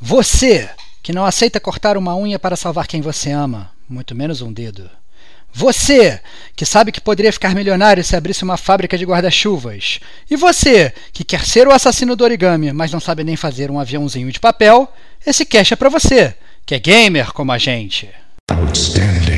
Você que não aceita cortar uma unha para salvar quem você ama, muito menos um dedo. Você, que sabe que poderia ficar milionário se abrisse uma fábrica de guarda-chuvas. E você, que quer ser o assassino do origami, mas não sabe nem fazer um aviãozinho de papel, esse cash é para você, que é gamer como a gente. Outstanding.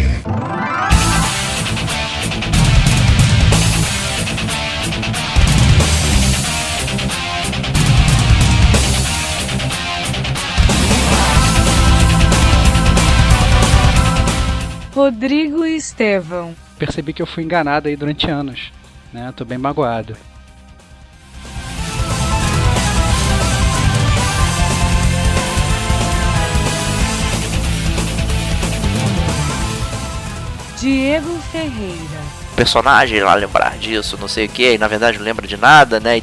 Rodrigo e Estevão. Percebi que eu fui enganado aí durante anos, né? Tô bem magoado. Diego Ferreira. Personagem lá lembrar disso, não sei o que, e na verdade não lembra de nada, né?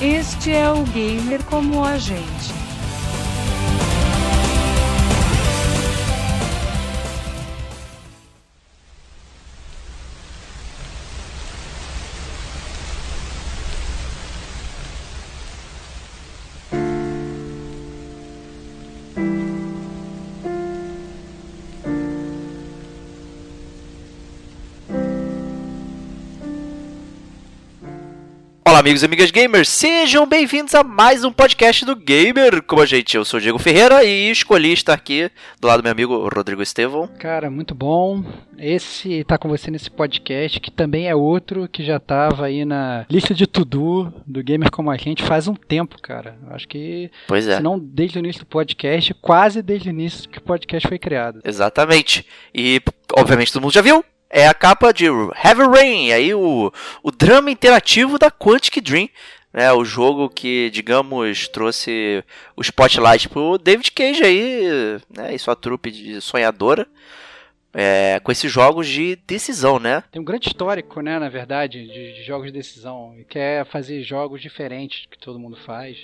Este é o gamer como a gente. Olá, amigos e amigas gamers, sejam bem-vindos a mais um podcast do Gamer. Como a gente, eu sou o Diego Ferreira e escolhi estar aqui do lado do meu amigo Rodrigo Estevão. Cara, muito bom. Esse tá com você nesse podcast, que também é outro que já tava aí na lista de to-do do Gamer como a gente faz um tempo, cara. Acho que, pois é. se não desde o início do podcast, quase desde o início que o podcast foi criado. Exatamente. E, obviamente, todo mundo já viu, é a capa de Heavy Rain, aí o, o drama interativo da Quantic Dream, né, o jogo que, digamos, trouxe o spotlight pro David Cage aí, né, e sua trupe de sonhadora, é, com esses jogos de decisão, né? Tem um grande histórico, né, na verdade, de, de jogos de decisão, e quer fazer jogos diferentes que todo mundo faz.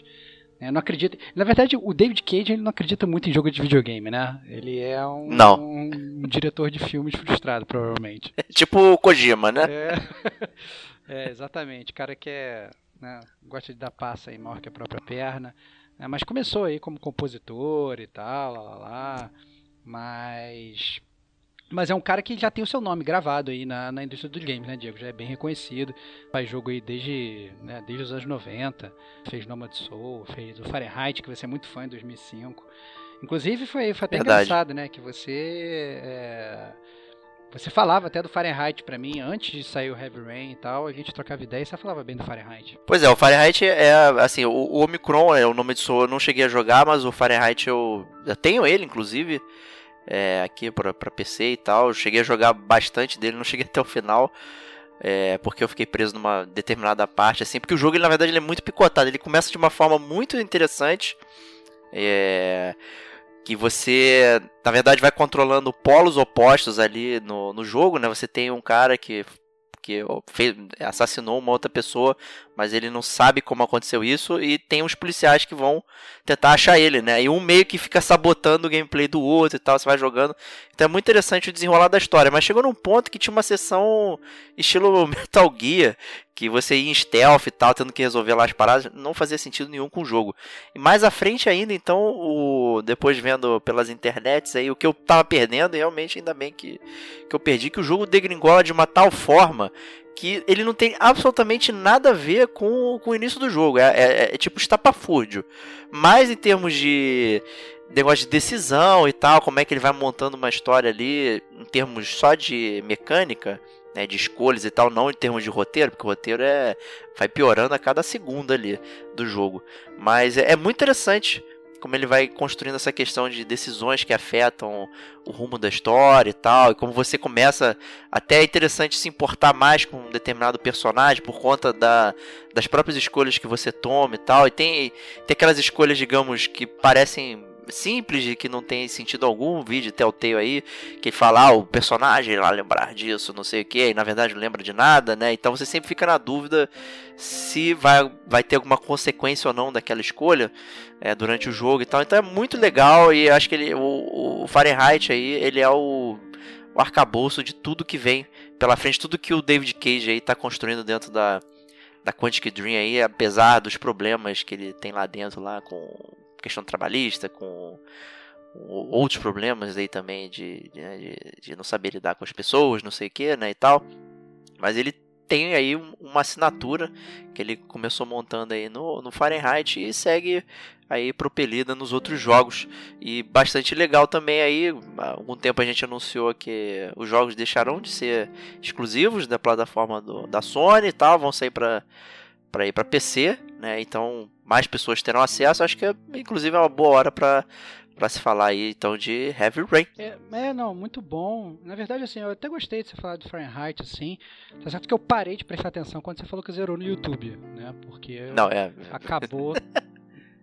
É, não acredita. Na verdade, o David Cage ele não acredita muito em jogo de videogame, né? Ele é um, não. um, um diretor de filmes frustrado, provavelmente. tipo o Kojima, né? É, é exatamente. O cara que é, né, gosta de dar passa aí maior que a própria perna. É, mas começou aí como compositor e tal, lá, lá, lá. Mas mas é um cara que já tem o seu nome gravado aí na, na indústria dos games, né, Diego? Já é bem reconhecido. Faz jogo aí desde, né, desde os anos 90. Fez Nomad Soul, fez o Fahrenheit, que você é muito fã em 2005. Inclusive foi, foi até Verdade. engraçado, né? Que você. É, você falava até do Fahrenheit pra mim antes de sair o Heavy Rain e tal. A gente trocava ideia e você falava bem do Fahrenheit. Pois é, o Fahrenheit é assim, o, o Omicron é o nome de Soul, eu não cheguei a jogar, mas o Fahrenheit eu, eu tenho ele, inclusive é, aqui para PC e tal. Eu cheguei a jogar bastante dele, não cheguei até o final. É, porque eu fiquei preso numa determinada parte, assim, porque o jogo, ele, na verdade, ele é muito picotado. Ele começa de uma forma muito interessante. É, que você, na verdade, vai controlando polos opostos ali no, no jogo, né? Você tem um cara que que fez, assassinou uma outra pessoa, mas ele não sabe como aconteceu isso e tem uns policiais que vão tentar achar ele, né? E um meio que fica sabotando o gameplay do outro e tal, você vai jogando. Então é muito interessante o desenrolar da história, mas chegou num ponto que tinha uma sessão estilo Metal Gear, que você ia em stealth e tal, tendo que resolver lá as paradas, não fazia sentido nenhum com o jogo. E mais à frente ainda, então, o depois vendo pelas internets aí, o que eu tava perdendo, realmente ainda bem que, que eu perdi, que o jogo degringola de uma tal forma que ele não tem absolutamente nada a ver com, com o início do jogo. É, é, é tipo estapafúrdio. Mas em termos de negócio de decisão e tal, como é que ele vai montando uma história ali, em termos só de mecânica, né, de escolhas e tal, não em termos de roteiro, porque o roteiro é vai piorando a cada segundo ali do jogo. Mas é, é muito interessante como ele vai construindo essa questão de decisões que afetam o rumo da história e tal, e como você começa até é interessante se importar mais com um determinado personagem por conta da, das próprias escolhas que você toma e tal, e tem, tem aquelas escolhas, digamos, que parecem simples e que não tem sentido algum, vídeo Telltale aí, que fala, ah, o personagem lá lembrar disso, não sei o que, na verdade não lembra de nada, né? Então você sempre fica na dúvida se vai, vai ter alguma consequência ou não daquela escolha é, durante o jogo e tal. Então é muito legal e acho que ele, o, o Fahrenheit aí, ele é o, o arcabouço de tudo que vem pela frente tudo que o David Cage aí tá construindo dentro da, da Quantic Dream aí, apesar dos problemas que ele tem lá dentro, lá com questão trabalhista, com outros problemas aí também de, de, de, não saber lidar com as pessoas, não sei o que, né, e tal. Mas ele tem aí uma assinatura que ele começou montando aí no, no Fahrenheit e segue aí propelida nos outros jogos e bastante legal também aí há algum tempo a gente anunciou que os jogos deixarão de ser exclusivos da plataforma do, da Sony e tal vão sair para para ir para PC né então mais pessoas terão acesso acho que é, inclusive é uma boa hora para para se falar aí então de Heavy Rain. É, é, não, muito bom. Na verdade, assim, eu até gostei de você falar do Fahrenheit, assim. Tá certo que eu parei de prestar atenção quando você falou que zerou no YouTube, né? Porque não, é... acabou.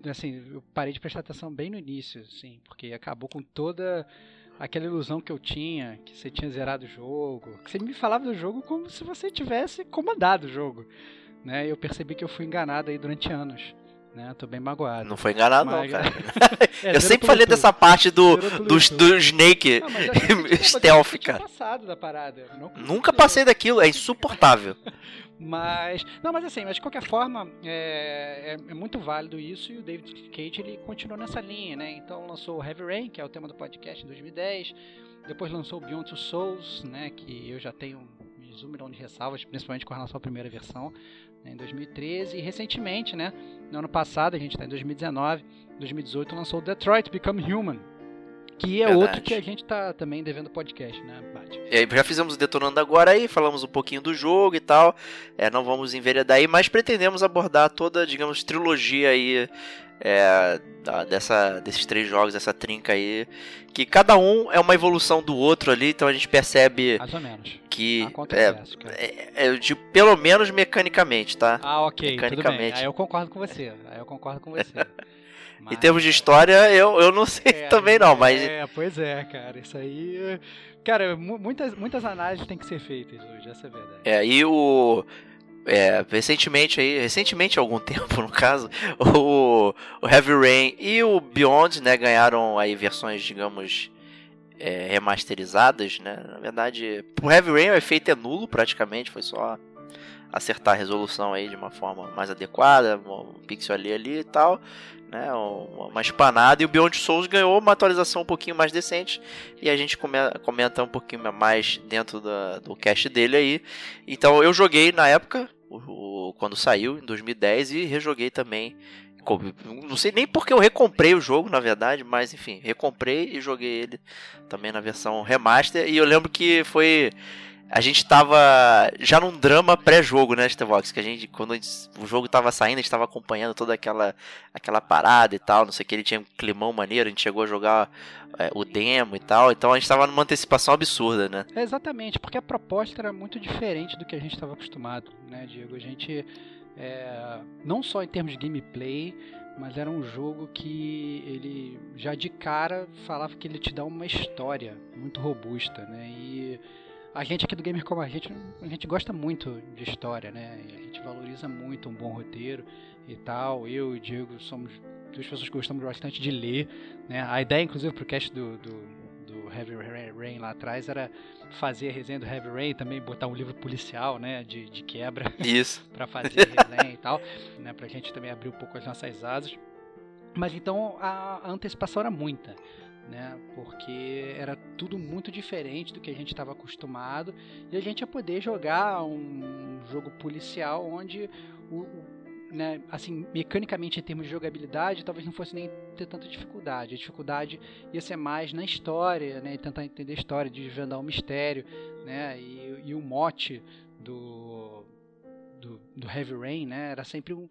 assim, eu parei de prestar atenção bem no início, assim, porque acabou com toda aquela ilusão que eu tinha, que você tinha zerado o jogo, que você me falava do jogo como se você tivesse comandado o jogo, né? Eu percebi que eu fui enganado aí durante anos né? Tô bem magoado. Não foi enganado, mas... não, cara. é, eu sempre falei dessa parte do, do, do Snake não, stealth, cara. passado da parada. Nunca passei daquilo, é insuportável. mas, não, mas assim, mas de qualquer forma, é, é, é, muito válido isso e o David Cage ele continuou nessa linha, né? Então lançou Heavy Rain, que é o tema do podcast em 2010. Depois lançou Beyond Two Souls, né? Que eu já tenho um milhão de ressalvas, principalmente com relação à primeira versão né, em 2013 e recentemente, né, no ano passado, a gente está em 2019, 2018 lançou Detroit Become Human, que é Verdade. outro que a gente tá também devendo podcast, né, Bate? E aí, já fizemos o Detonando agora aí, falamos um pouquinho do jogo e tal. É, não vamos enveredar aí, mas pretendemos abordar toda, digamos, trilogia aí é, dessa, desses três jogos, essa trinca aí. Que cada um é uma evolução do outro ali, então a gente percebe Mais ou menos. que. Acontece, é, é, de, pelo menos mecanicamente, tá? Ah, ok. Mecanicamente. Aí eu concordo com você. Aí eu concordo com você. Mas... Em termos de história, eu, eu não sei é, também não, mas... É, pois é, cara, isso aí... Cara, muitas, muitas análises têm que ser feitas hoje, essa é a verdade. É, e o... É, recentemente aí, recentemente há algum tempo no caso, o, o Heavy Rain e o Beyond, né, ganharam aí versões, digamos, é, remasterizadas, né, na verdade, o Heavy Rain o efeito é nulo praticamente, foi só acertar a resolução aí de uma forma mais adequada, um pixel ali ali e tal, né, uma espanada, e o Beyond Souls ganhou uma atualização um pouquinho mais decente, e a gente comenta um pouquinho mais dentro da, do cast dele aí. Então eu joguei na época, o, o, quando saiu, em 2010, e rejoguei também. Não sei nem porque eu recomprei o jogo, na verdade, mas enfim, recomprei e joguei ele também na versão remaster, e eu lembro que foi a gente tava já num drama pré-jogo, né, Stevox? Que a gente, quando a gente, o jogo tava saindo, a gente tava acompanhando toda aquela, aquela parada e tal, não sei o que, ele tinha um climão maneiro, a gente chegou a jogar é, o demo e tal, então a gente tava numa antecipação absurda, né? É exatamente, porque a proposta era muito diferente do que a gente estava acostumado, né, Diego? A gente, é, não só em termos de gameplay, mas era um jogo que ele já de cara falava que ele te dá uma história muito robusta, né? E a gente aqui do Gamer Como a gente, a gente gosta muito de história, né? A gente valoriza muito um bom roteiro e tal. Eu e o Diego somos duas pessoas que gostamos bastante de ler, né? A ideia, inclusive, pro cast do, do, do Heavy Rain lá atrás era fazer a resenha do Heavy Rain também botar um livro policial, né? De, de quebra. Isso. para fazer a resenha e tal, né? Pra gente também abrir um pouco as nossas asas. Mas então a, a antecipação era muita né? Porque era tudo muito diferente do que a gente estava acostumado e a gente ia poder jogar um jogo policial onde o, né, assim, mecanicamente em termos de jogabilidade, talvez não fosse nem ter tanta dificuldade. A dificuldade ia ser mais na história, né, tentar entender a história, de desvendar o mistério, né, e, e o mote do, do, do Heavy Rain, né, era sempre um,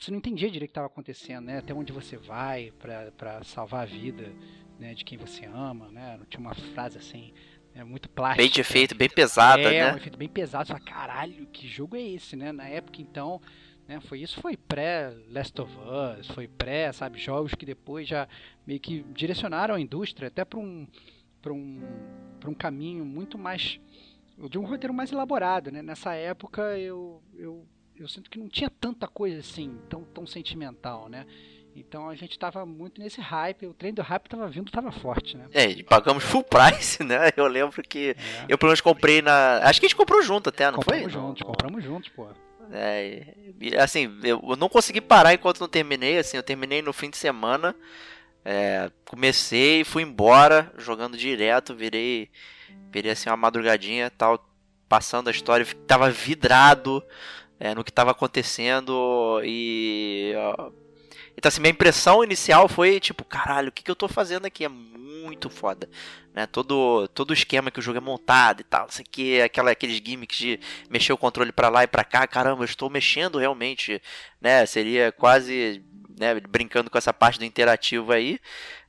você não entendia direito o que estava acontecendo, né? Até onde você vai para salvar a vida né, de quem você ama, né? Tinha uma frase assim, é muito plástica. Bem de efeito, bem pesada, é, né? um efeito bem pesado. Você fala, caralho, que jogo é esse, né? Na época, então, né, foi isso foi pré Last of Us, foi pré, sabe, jogos que depois já meio que direcionaram a indústria até para um um um caminho muito mais de um roteiro mais elaborado, né? Nessa época eu, eu eu sinto que não tinha tanta coisa assim, tão tão sentimental, né? Então a gente tava muito nesse hype, o trem do hype tava vindo, tava forte, né? É, e pagamos full price, né? Eu lembro que é. eu pelo menos comprei na. Acho que a gente comprou junto até, não compramos foi? Compramos juntos, compramos juntos, pô. É, assim, eu não consegui parar enquanto não terminei, assim, eu terminei no fim de semana. É, comecei, fui embora, jogando direto, virei, virei assim uma madrugadinha, tal, passando a história, tava vidrado é, no que tava acontecendo e ó, então assim, minha impressão inicial foi tipo, caralho, o que, que eu tô fazendo aqui? É muito foda. Né? Todo, todo o esquema que o jogo é montado e tal. Isso aqui, aquela, aqueles gimmicks de mexer o controle para lá e para cá. Caramba, eu estou mexendo realmente. Né? Seria quase né, brincando com essa parte do interativo aí.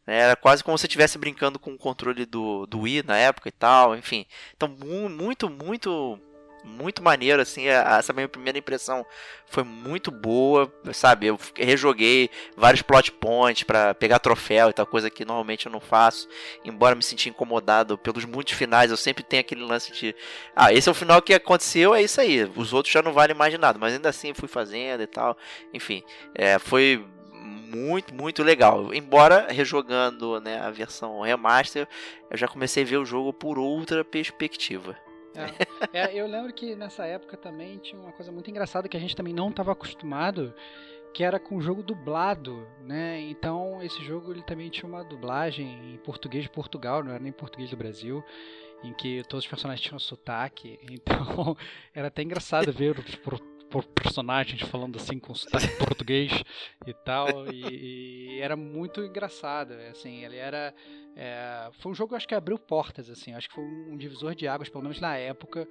Né? Era quase como se estivesse brincando com o controle do, do Wii na época e tal. Enfim. Então, muito, muito muito maneiro, assim, essa minha primeira impressão foi muito boa, sabe, eu rejoguei vários plot points para pegar troféu e tal, coisa que normalmente eu não faço, embora me senti incomodado pelos muitos finais, eu sempre tenho aquele lance de, ah, esse é o final que aconteceu, é isso aí, os outros já não valem mais de nada, mas ainda assim fui fazendo e tal, enfim, é, foi muito, muito legal. Embora rejogando né, a versão remaster, eu já comecei a ver o jogo por outra perspectiva. É, é, eu lembro que nessa época também tinha uma coisa muito engraçada que a gente também não estava acostumado, que era com o jogo dublado, né? Então esse jogo ele também tinha uma dublagem em português de Portugal, não era nem português do Brasil, em que todos os personagens tinham sotaque. Então era até engraçado ver os por personagens falando assim com sotaque português e tal e, e, era muito engraçado assim ele era é, foi um jogo acho que abriu portas assim acho que foi um divisor de águas pelo menos na época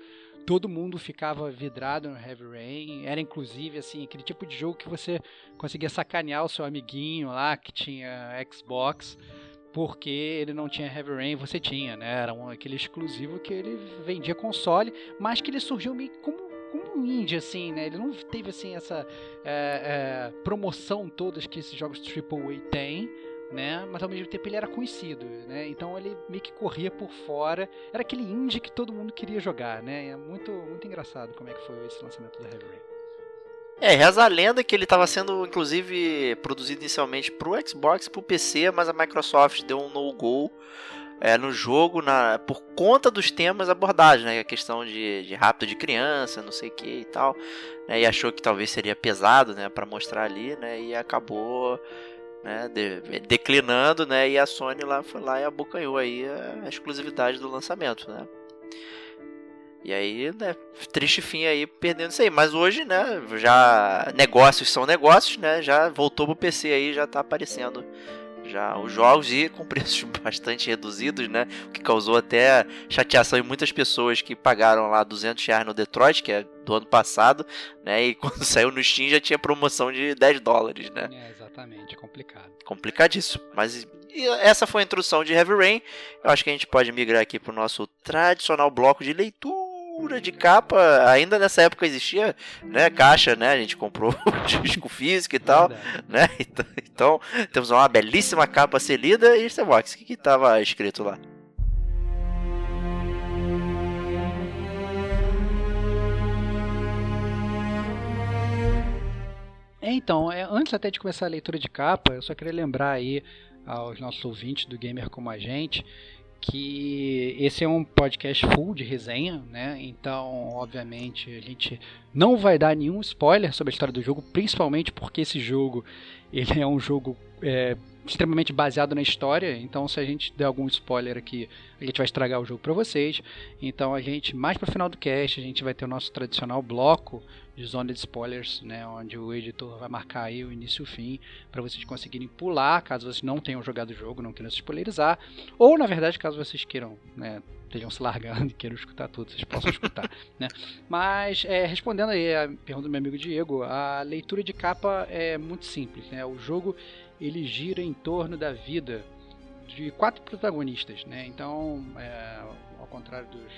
todo mundo ficava vidrado no Heavy Rain era inclusive assim aquele tipo de jogo que você conseguia sacanear o seu amiguinho lá que tinha Xbox porque ele não tinha Heavy Rain, você tinha, né? Era um, aquele exclusivo que ele vendia console, mas que ele surgiu meio como um indie, assim, né? Ele não teve, assim, essa é, é, promoção todas que esses jogos AAA têm, né? Mas ao mesmo tempo ele era conhecido, né? Então ele meio que corria por fora. Era aquele indie que todo mundo queria jogar, né? É muito, muito engraçado como é que foi esse lançamento do Heavy Rain. É, reza a lenda que ele estava sendo, inclusive, produzido inicialmente para o Xbox para o PC, mas a Microsoft deu um no-go é, no jogo na, por conta dos temas abordados, né? A questão de, de rapto de criança, não sei o que e tal. Né, e achou que talvez seria pesado, né? Para mostrar ali, né? E acabou né, de, declinando, né? E a Sony lá foi lá e abocanhou aí a, exclusividade do lançamento, né? E aí, né, triste fim aí perdendo isso aí. Mas hoje, né, já negócios são negócios, né? Já voltou pro PC aí, já tá aparecendo já os jogos e com preços bastante reduzidos, né? O que causou até chateação em muitas pessoas que pagaram lá 200 reais no Detroit, que é do ano passado, né? E quando saiu no Steam já tinha promoção de 10 dólares, né? É, exatamente, complicado. Complicadíssimo. Mas essa foi a introdução de Heavy Rain. Eu acho que a gente pode migrar aqui para o nosso tradicional bloco de leitura de capa, ainda nessa época existia, né, caixa, né, a gente comprou o disco físico e tal, né, então, então, temos uma belíssima capa a ser lida e Starbucks, o que que tava escrito lá? É, então, é, antes até de começar a leitura de capa, eu só queria lembrar aí aos nossos ouvintes do Gamer Como a Gente que esse é um podcast full de resenha, né? Então, obviamente, a gente não vai dar nenhum spoiler sobre a história do jogo, principalmente porque esse jogo ele é um jogo é, extremamente baseado na história. Então, se a gente der algum spoiler aqui, a gente vai estragar o jogo para vocês. Então, a gente mais para o final do cast a gente vai ter o nosso tradicional bloco de zona de spoilers, né, onde o editor vai marcar aí o início e o fim para vocês conseguirem pular, caso vocês não tenham jogado o jogo, não queiram se spoilerizar, ou na verdade, caso vocês queiram, né, estejam se largando e queiram escutar tudo, vocês possam escutar, né? Mas é, respondendo aí a pergunta do meu amigo Diego, a leitura de capa é muito simples, né? O jogo ele gira em torno da vida de quatro protagonistas, né? Então, é, ao contrário dos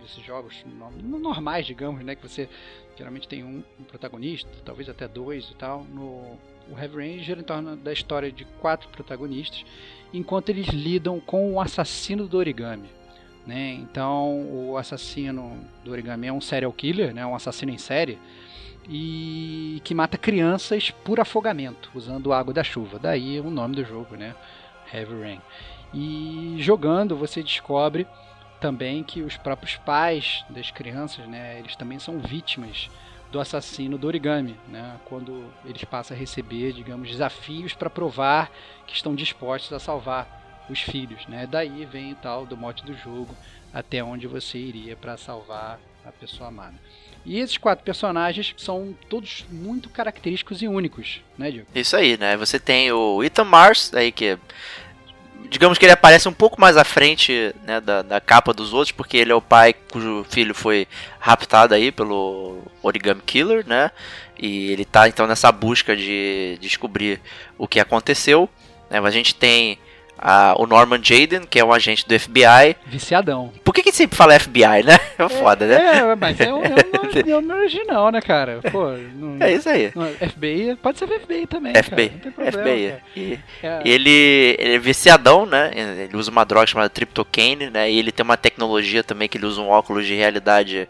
desses jogos normais, digamos, né, que você geralmente tem um, um protagonista, talvez até dois e tal. No o Heavy gira em torno da história de quatro protagonistas, enquanto eles lidam com o assassino do origami. Né? Então, o assassino do origami é um serial killer, né? um assassino em série. E que mata crianças por afogamento, usando água da chuva. Daí o nome do jogo, né? Heavy Rain. E jogando você descobre também que os próprios pais das crianças, né, eles também são vítimas do assassino do origami, né, quando eles passam a receber, digamos, desafios para provar que estão dispostos a salvar os filhos, né? Daí vem o tal do mote do jogo, até onde você iria para salvar a pessoa amada. E esses quatro personagens são todos muito característicos e únicos, né, Diego? Isso aí, né? Você tem o Ethan Mars, aí que digamos que ele aparece um pouco mais à frente né, da, da, capa dos outros, porque ele é o pai cujo filho foi raptado aí pelo Origami Killer, né? E ele tá então nessa busca de descobrir o que aconteceu. Né? A gente tem a, o Norman Jaden, que é um agente do FBI. Viciadão. Por que, que sempre fala FBI, né? É, é foda, né? É, mas é o, é o, nome original, né, cara? Pô, não, é isso aí. Não, FBI, pode ser FBI também. FBI. Cara, problema, FBI. E, é. ele, ele é viciadão, né? Ele usa uma droga chamada Triptocane, né? E ele tem uma tecnologia também que ele usa um óculos de realidade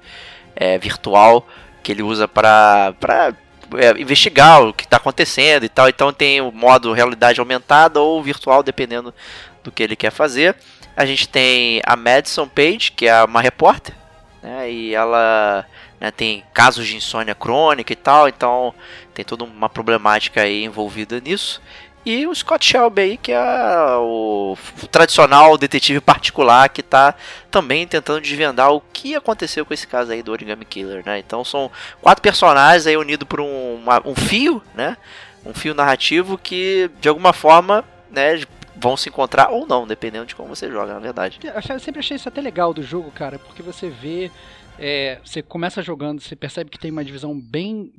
é, virtual que ele usa para é, investigar o que está acontecendo e tal. Então tem o modo realidade aumentada ou virtual, dependendo do que ele quer fazer. A gente tem a Madison Page, que é uma repórter, né, e ela né, tem casos de insônia crônica e tal, então tem toda uma problemática envolvida nisso. E o Scott Shelby aí, que é o tradicional detetive particular que está também tentando desvendar o que aconteceu com esse caso aí do Origami Killer, né? Então são quatro personagens aí unidos por um, uma, um fio, né? Um fio narrativo que de alguma forma, né, vão se encontrar ou não, dependendo de como você joga, na verdade. Eu sempre achei isso até legal do jogo, cara, porque você vê é, você começa jogando, você percebe que tem uma divisão bem.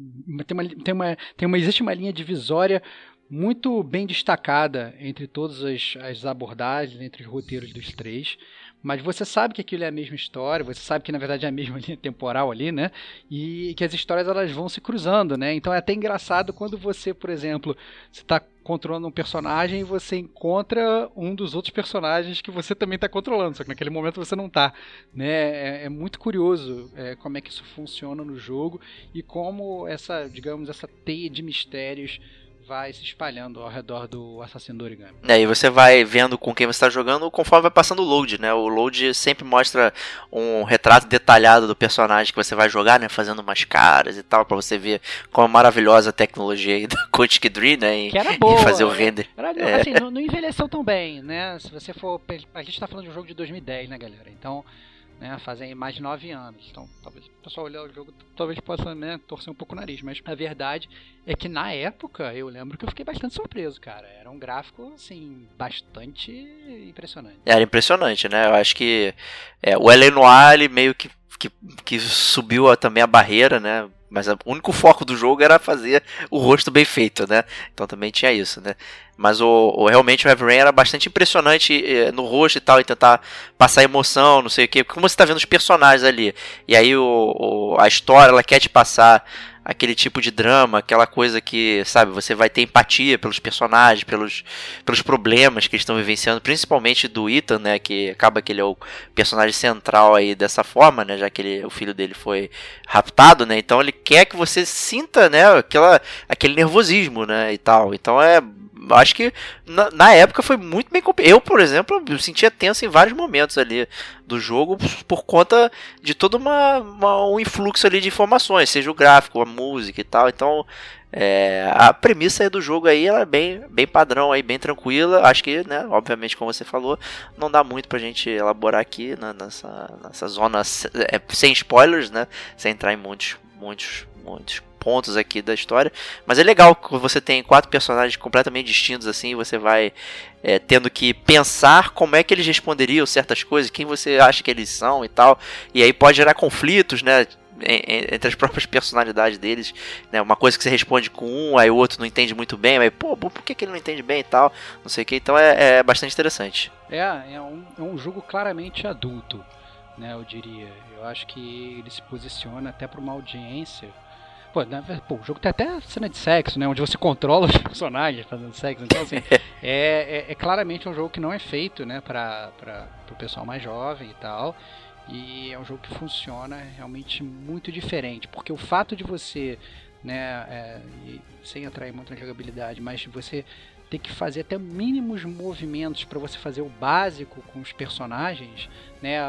Tem uma, tem uma, tem uma, existe uma linha divisória muito bem destacada entre todas as, as abordagens, entre os roteiros dos três. Mas você sabe que aquilo é a mesma história, você sabe que na verdade é a mesma linha temporal ali, né? E que as histórias elas vão se cruzando, né? Então é até engraçado quando você, por exemplo, está controlando um personagem e você encontra um dos outros personagens que você também está controlando, só que naquele momento você não está, né? É, é muito curioso é, como é que isso funciona no jogo e como essa, digamos, essa teia de mistérios vai se espalhando ao redor do assassino do origami. É, e você vai vendo com quem você está jogando conforme vai passando o load, né? O load sempre mostra um retrato detalhado do personagem que você vai jogar, né? Fazendo umas caras e tal, para você ver como é maravilhosa a tecnologia aí da Quantic Dream, né? Em, que era boa. fazer o render. Era, é. Assim, não, não envelheceu tão bem, né? Se você for... A gente está falando de um jogo de 2010, né, galera? Então né, fazem mais de nove anos. Então, talvez o pessoal olhar o jogo, talvez possa né, torcer um pouco o nariz, mas a verdade é que na época eu lembro que eu fiquei bastante surpreso, cara. Era um gráfico assim bastante impressionante. Era impressionante, né? Eu acho que é, o. Noir ele meio que, que, que subiu também a barreira, né? Mas o único foco do jogo era fazer o rosto bem feito, né? Então também tinha isso, né? Mas o, o realmente o Heavy Rain era bastante impressionante eh, no rosto e tal, e tentar passar emoção, não sei o que, como você está vendo os personagens ali. E aí o, o, a história, ela quer te passar aquele tipo de drama, aquela coisa que, sabe, você vai ter empatia pelos personagens, pelos, pelos problemas que eles estão vivenciando, principalmente do Ethan, né, que acaba que ele é o personagem central aí dessa forma, né, já que ele, o filho dele foi raptado, né, então ele quer que você sinta, né, aquela, aquele nervosismo, né, e tal, então é acho que na, na, época foi muito bem eu por exemplo eu sentia tenso em vários momentos ali do jogo por conta de todo uma, uma, um influxo ali de informações seja o gráfico a música e tal então é, a premissa do jogo aí ela é bem, bem padrão aí bem tranquila acho que né obviamente como você falou não dá muito pra gente elaborar aqui né, nessa nessa zona é, sem spoilers né sem entrar em muitos muitos muitos pontos aqui da história. Mas é legal que você tem quatro personagens completamente distintos assim, você vai é, tendo que pensar como é que eles responderiam certas coisas, quem você acha que eles são e tal. E aí pode gerar conflitos, né? entre as próprias personalidades deles, né? Uma coisa que você responde com um, aí o outro não entende muito bem, aí, pô, por que, que ele não entende bem e tal, não sei o que, então é, é bastante interessante. É, é um, é um jogo claramente adulto, né, eu diria. Eu acho que ele se posiciona até para uma audiência Pô, né, pô, o jogo tem até cena de sexo, né? Onde você controla os personagens fazendo sexo. Então, assim, é, é, é, claramente um jogo que não é feito, né? Pra, pra, pro pessoal mais jovem e tal. E é um jogo que funciona realmente muito diferente. Porque o fato de você né? É, sem atrair muito na jogabilidade, mas você ter que fazer até mínimos movimentos para você fazer o básico com os personagens, né?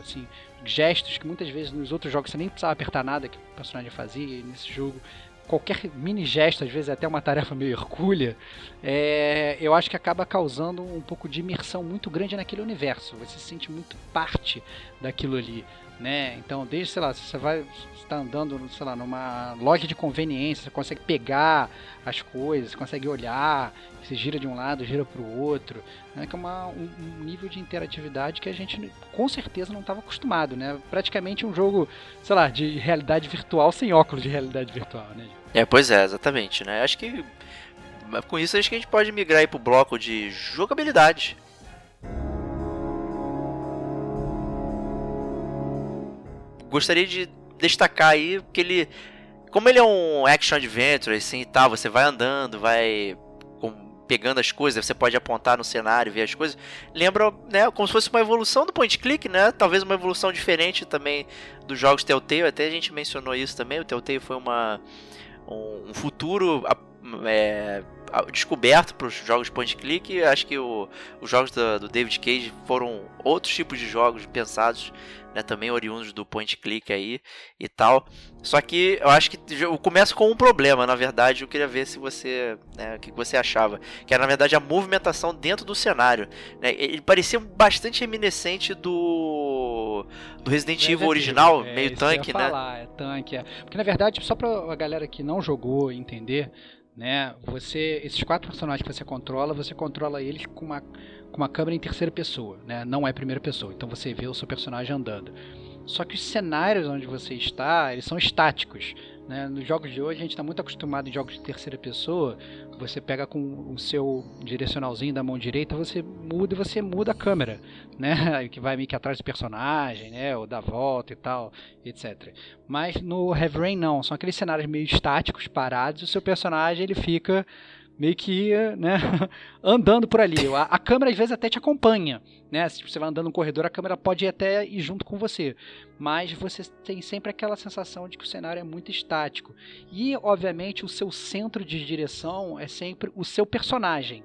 Assim, gestos que muitas vezes nos outros jogos você nem precisava apertar nada que o personagem fazia, nesse jogo qualquer mini gesto, às vezes é até uma tarefa meio hercúlea, é, eu acho que acaba causando um pouco de imersão muito grande naquele universo. Você se sente muito parte daquilo ali né? Então, desde, sei lá, você vai estar andando, sei lá, numa loja de conveniência, você consegue pegar as coisas, consegue olhar, você gira de um lado, gira para o outro, né? Que é uma, um, um, nível de interatividade que a gente com certeza não estava acostumado, né? Praticamente um jogo, sei lá, de realidade virtual sem óculos de realidade virtual, né? É, pois é, exatamente, né? Acho que com isso acho que a gente pode migrar aí pro bloco de jogabilidade. Gostaria de destacar aí que ele. Como ele é um action adventure, assim e tal, você vai andando, vai pegando as coisas, você pode apontar no cenário, ver as coisas. Lembra, né, como se fosse uma evolução do point click, né? Talvez uma evolução diferente também dos jogos Telltale, até a gente mencionou isso também. O Telltale foi uma um, futuro é, descoberto para os jogos point click. Acho que o, os jogos do, do David Cage foram outros tipos de jogos pensados né, também oriundos do point click aí e tal. Só que eu acho que eu começo com um problema, na verdade, eu queria ver se você, né, o que você achava, que era na verdade a movimentação dentro do cenário. Né? Ele parecia bastante reminiscente do do Resident Evil Resident original, é, meio tanque, né? Falar, é tanque, é. Porque na verdade, só para a galera que não jogou entender, né? Você, esses quatro personagens que você controla, você controla eles com uma com uma câmera em terceira pessoa, né? Não é primeira pessoa. Então você vê o seu personagem andando. Só que os cenários onde você está, eles são estáticos. Né? Nos jogos de hoje, a gente está muito acostumado em jogos de terceira pessoa. Você pega com o seu direcionalzinho da mão direita, você muda e você muda a câmera, né? Que vai meio que atrás do personagem, né? Ou dá volta e tal, etc. Mas no Heavy Rain não, são aqueles cenários meio estáticos, parados. O seu personagem ele fica meio que né, andando por ali. A, a, câmera às vezes até te acompanha, né? Se você vai andando no corredor, a câmera pode até ir junto com você, mas você tem sempre aquela sensação de que o cenário é muito estático. E, obviamente, o seu centro de direção é sempre o seu personagem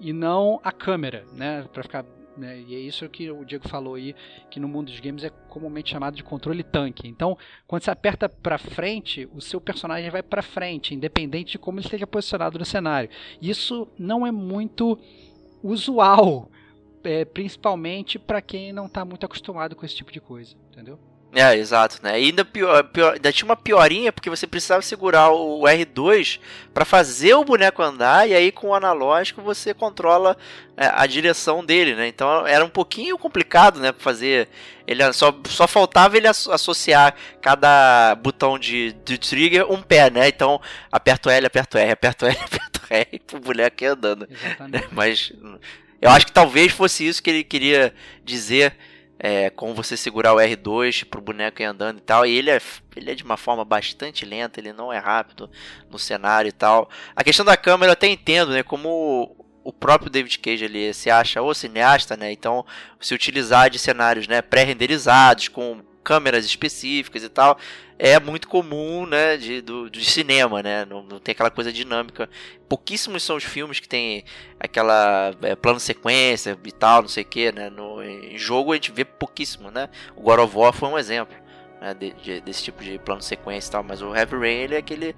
e não a câmera, né? Para ficar né? E é isso que o Diego falou aí, que no mundo dos games é comumente chamado de controle tanque. Então, quando você aperta para frente, o seu personagem vai para frente, independente de como ele esteja posicionado no cenário. Isso não é muito usual, é, principalmente para quem não está muito acostumado com esse tipo de coisa, entendeu? É, exato, né? E ainda, pior, pior, ainda tinha uma piorinha, porque você precisava segurar o R2 para fazer o boneco andar, e aí com o analógico você controla é, a direção dele, né? Então era um pouquinho complicado, né? Fazer. Ele só, só faltava ele associar cada botão de, de trigger um pé, né? Então aperto L, aperto R, aperto L, aperto R pro boneco ir andando. Exatamente. Mas eu acho que talvez fosse isso que ele queria dizer é, com você segurar o R2 pro boneco ir andando e tal. E ele é, ele é de uma forma bastante lenta, ele não é rápido no cenário e tal. A questão da câmera eu até entendo, né? Como o próprio David Cage ele se acha o cineasta, né? Então, se utilizar de cenários né, pré-renderizados, com câmeras específicas e tal, é muito comum, né, de, do, de cinema, né, não, não, tem aquela coisa dinâmica. Pouquíssimos são os filmes que tem aquela é, plano sequência e tal, não sei o que, né, no, em jogo a gente vê pouquíssimo, né, o God of War foi um exemplo, né, de, de, desse tipo de plano sequência e tal, mas o Heavy Rain, ele é aquele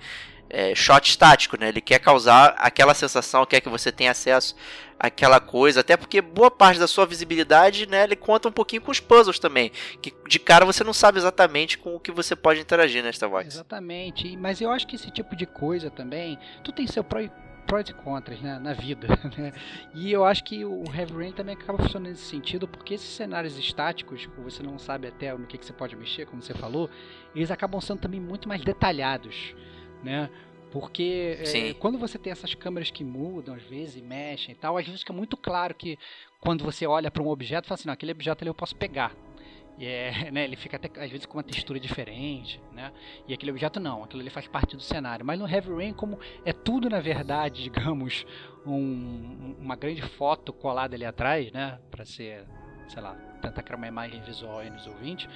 é, shot estático, né? Ele quer causar aquela sensação, quer que você tenha acesso àquela coisa, até porque boa parte da sua visibilidade, né? Ele conta um pouquinho com os puzzles também, que de cara você não sabe exatamente com o que você pode interagir nesta voz. Exatamente, mas eu acho que esse tipo de coisa também, tu tem seu pró prós e contras né, na vida. Né? E eu acho que o Heavy Rain também acaba funcionando nesse sentido, porque esses cenários estáticos, que você não sabe até no que, que você pode mexer, como você falou, eles acabam sendo também muito mais detalhados né? Porque é, quando você tem essas câmeras que mudam às vezes e mexem e tal, às vezes fica muito claro que quando você olha para um objeto, fala assim, não, aquele objeto ali eu posso pegar. E é, né, ele fica até às vezes com uma textura diferente, né? E aquele objeto não, aquilo ali faz parte do cenário. Mas no Heavy Rain, como é tudo na verdade, digamos, um, uma grande foto colada ali atrás, né, para ser, sei lá, tentar criar uma imagem visual aí nos ouvintes,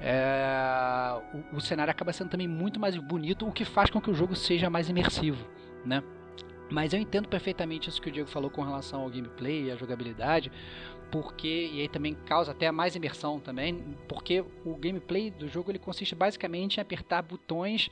é, o, o, cenário acaba sendo também muito mais bonito, o que faz com que o jogo seja mais imersivo, né? Mas eu entendo perfeitamente isso que o Diego falou com relação ao gameplay e à jogabilidade, porque e aí também causa até mais imersão também, porque o gameplay do jogo ele consiste basicamente em apertar botões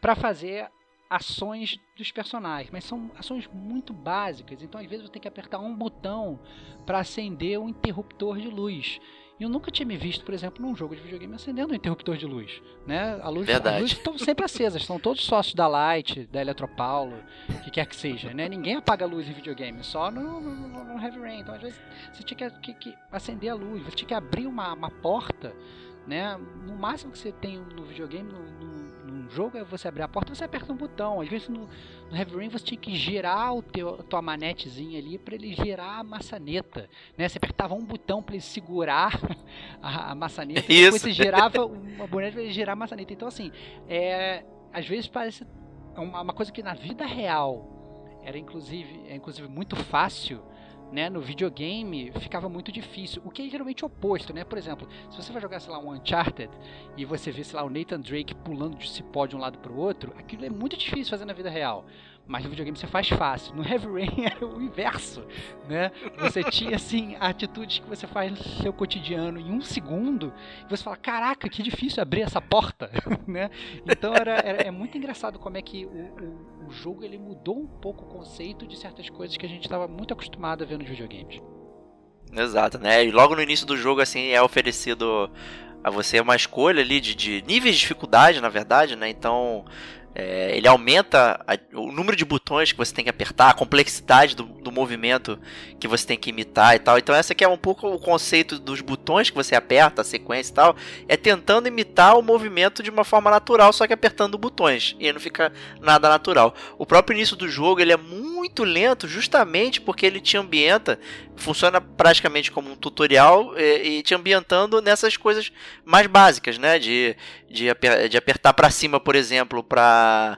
para fazer ações dos personagens, mas são ações muito básicas. Então, às vezes, você tem que apertar um botão para acender um interruptor de luz. E eu nunca tinha me visto, por exemplo, num jogo de videogame acendendo um interruptor de luz. Né? A luz, Verdade. As luzes estão sempre acesas, são todos sócios da Light, da Eletropaulo, o que quer que seja. Né? Ninguém apaga a luz em videogame, só no, no, no Heavy Rain. Então, às vezes, você tinha que, que, que acender a luz, você tinha que abrir uma, uma porta. Né? No máximo que você tem no videogame, no, no jogo é você abrir a porta, você aperta um botão. Às vezes no, no Heavy Rain você tinha que girar o teu, a tua manetezinha ali para ele girar a maçaneta, né? Você apertava um botão para ele segurar a, a maçaneta, Isso. depois você girava uma boneca para ele girar a maçaneta. Então assim, é, às vezes parece uma, uma coisa que na vida real era inclusive, é inclusive muito fácil né, no videogame ficava muito difícil. O que é geralmente oposto, né? Por exemplo, se você vai jogar, sei lá, um Uncharted e você vê, sei lá, o Nathan Drake pulando de cipó de um lado para o outro, aquilo é muito difícil fazer na vida real. Mas no videogame você faz fácil. No Heavy Rain era o inverso, né? Você tinha, assim, atitudes que você faz no seu cotidiano em um segundo e você fala, caraca, que difícil abrir essa porta, né? Então era, era, é muito engraçado como é que o, o, o jogo ele mudou um pouco o conceito de certas coisas que a gente estava muito acostumado a ver nos videogames. Exato, né? E logo no início do jogo, assim, é oferecido a você uma escolha ali de, de níveis de dificuldade, na verdade, né? Então, é, ele aumenta a, o número de botões que você tem que apertar, a complexidade do, do, movimento que você tem que imitar e tal. Então essa aqui é um pouco o conceito dos botões que você aperta, a sequência e tal, é tentando imitar o movimento de uma forma natural, só que apertando botões, e não fica nada natural. O próprio início do jogo ele é muito lento, justamente porque ele te ambienta, funciona praticamente como um tutorial e, e te ambientando nessas coisas mais básicas, né? De, de, de apertar para cima, por exemplo, para uh,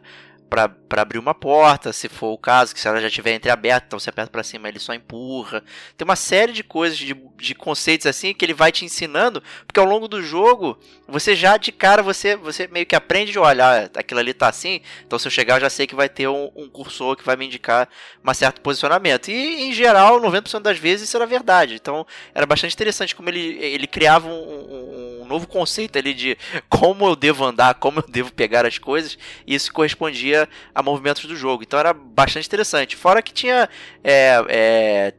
para abrir uma porta, se for o caso, que se ela já estiver entreaberta, então você aperta para cima ele só empurra. Tem uma série de coisas, de, de conceitos assim, que ele vai te ensinando, porque ao longo do jogo, você já de cara, você, você meio que aprende de olhar, ah, aquilo ali tá assim, então se eu chegar eu já sei que vai ter um, um cursor que vai me indicar um certo posicionamento. E em geral, 90% das vezes isso era verdade. Então era bastante interessante como ele, ele criava um, um, um novo conceito ali de como eu devo andar, como eu devo pegar as coisas, e isso correspondia a movimentos do jogo. Então era bastante interessante. Fora que tinha é, é,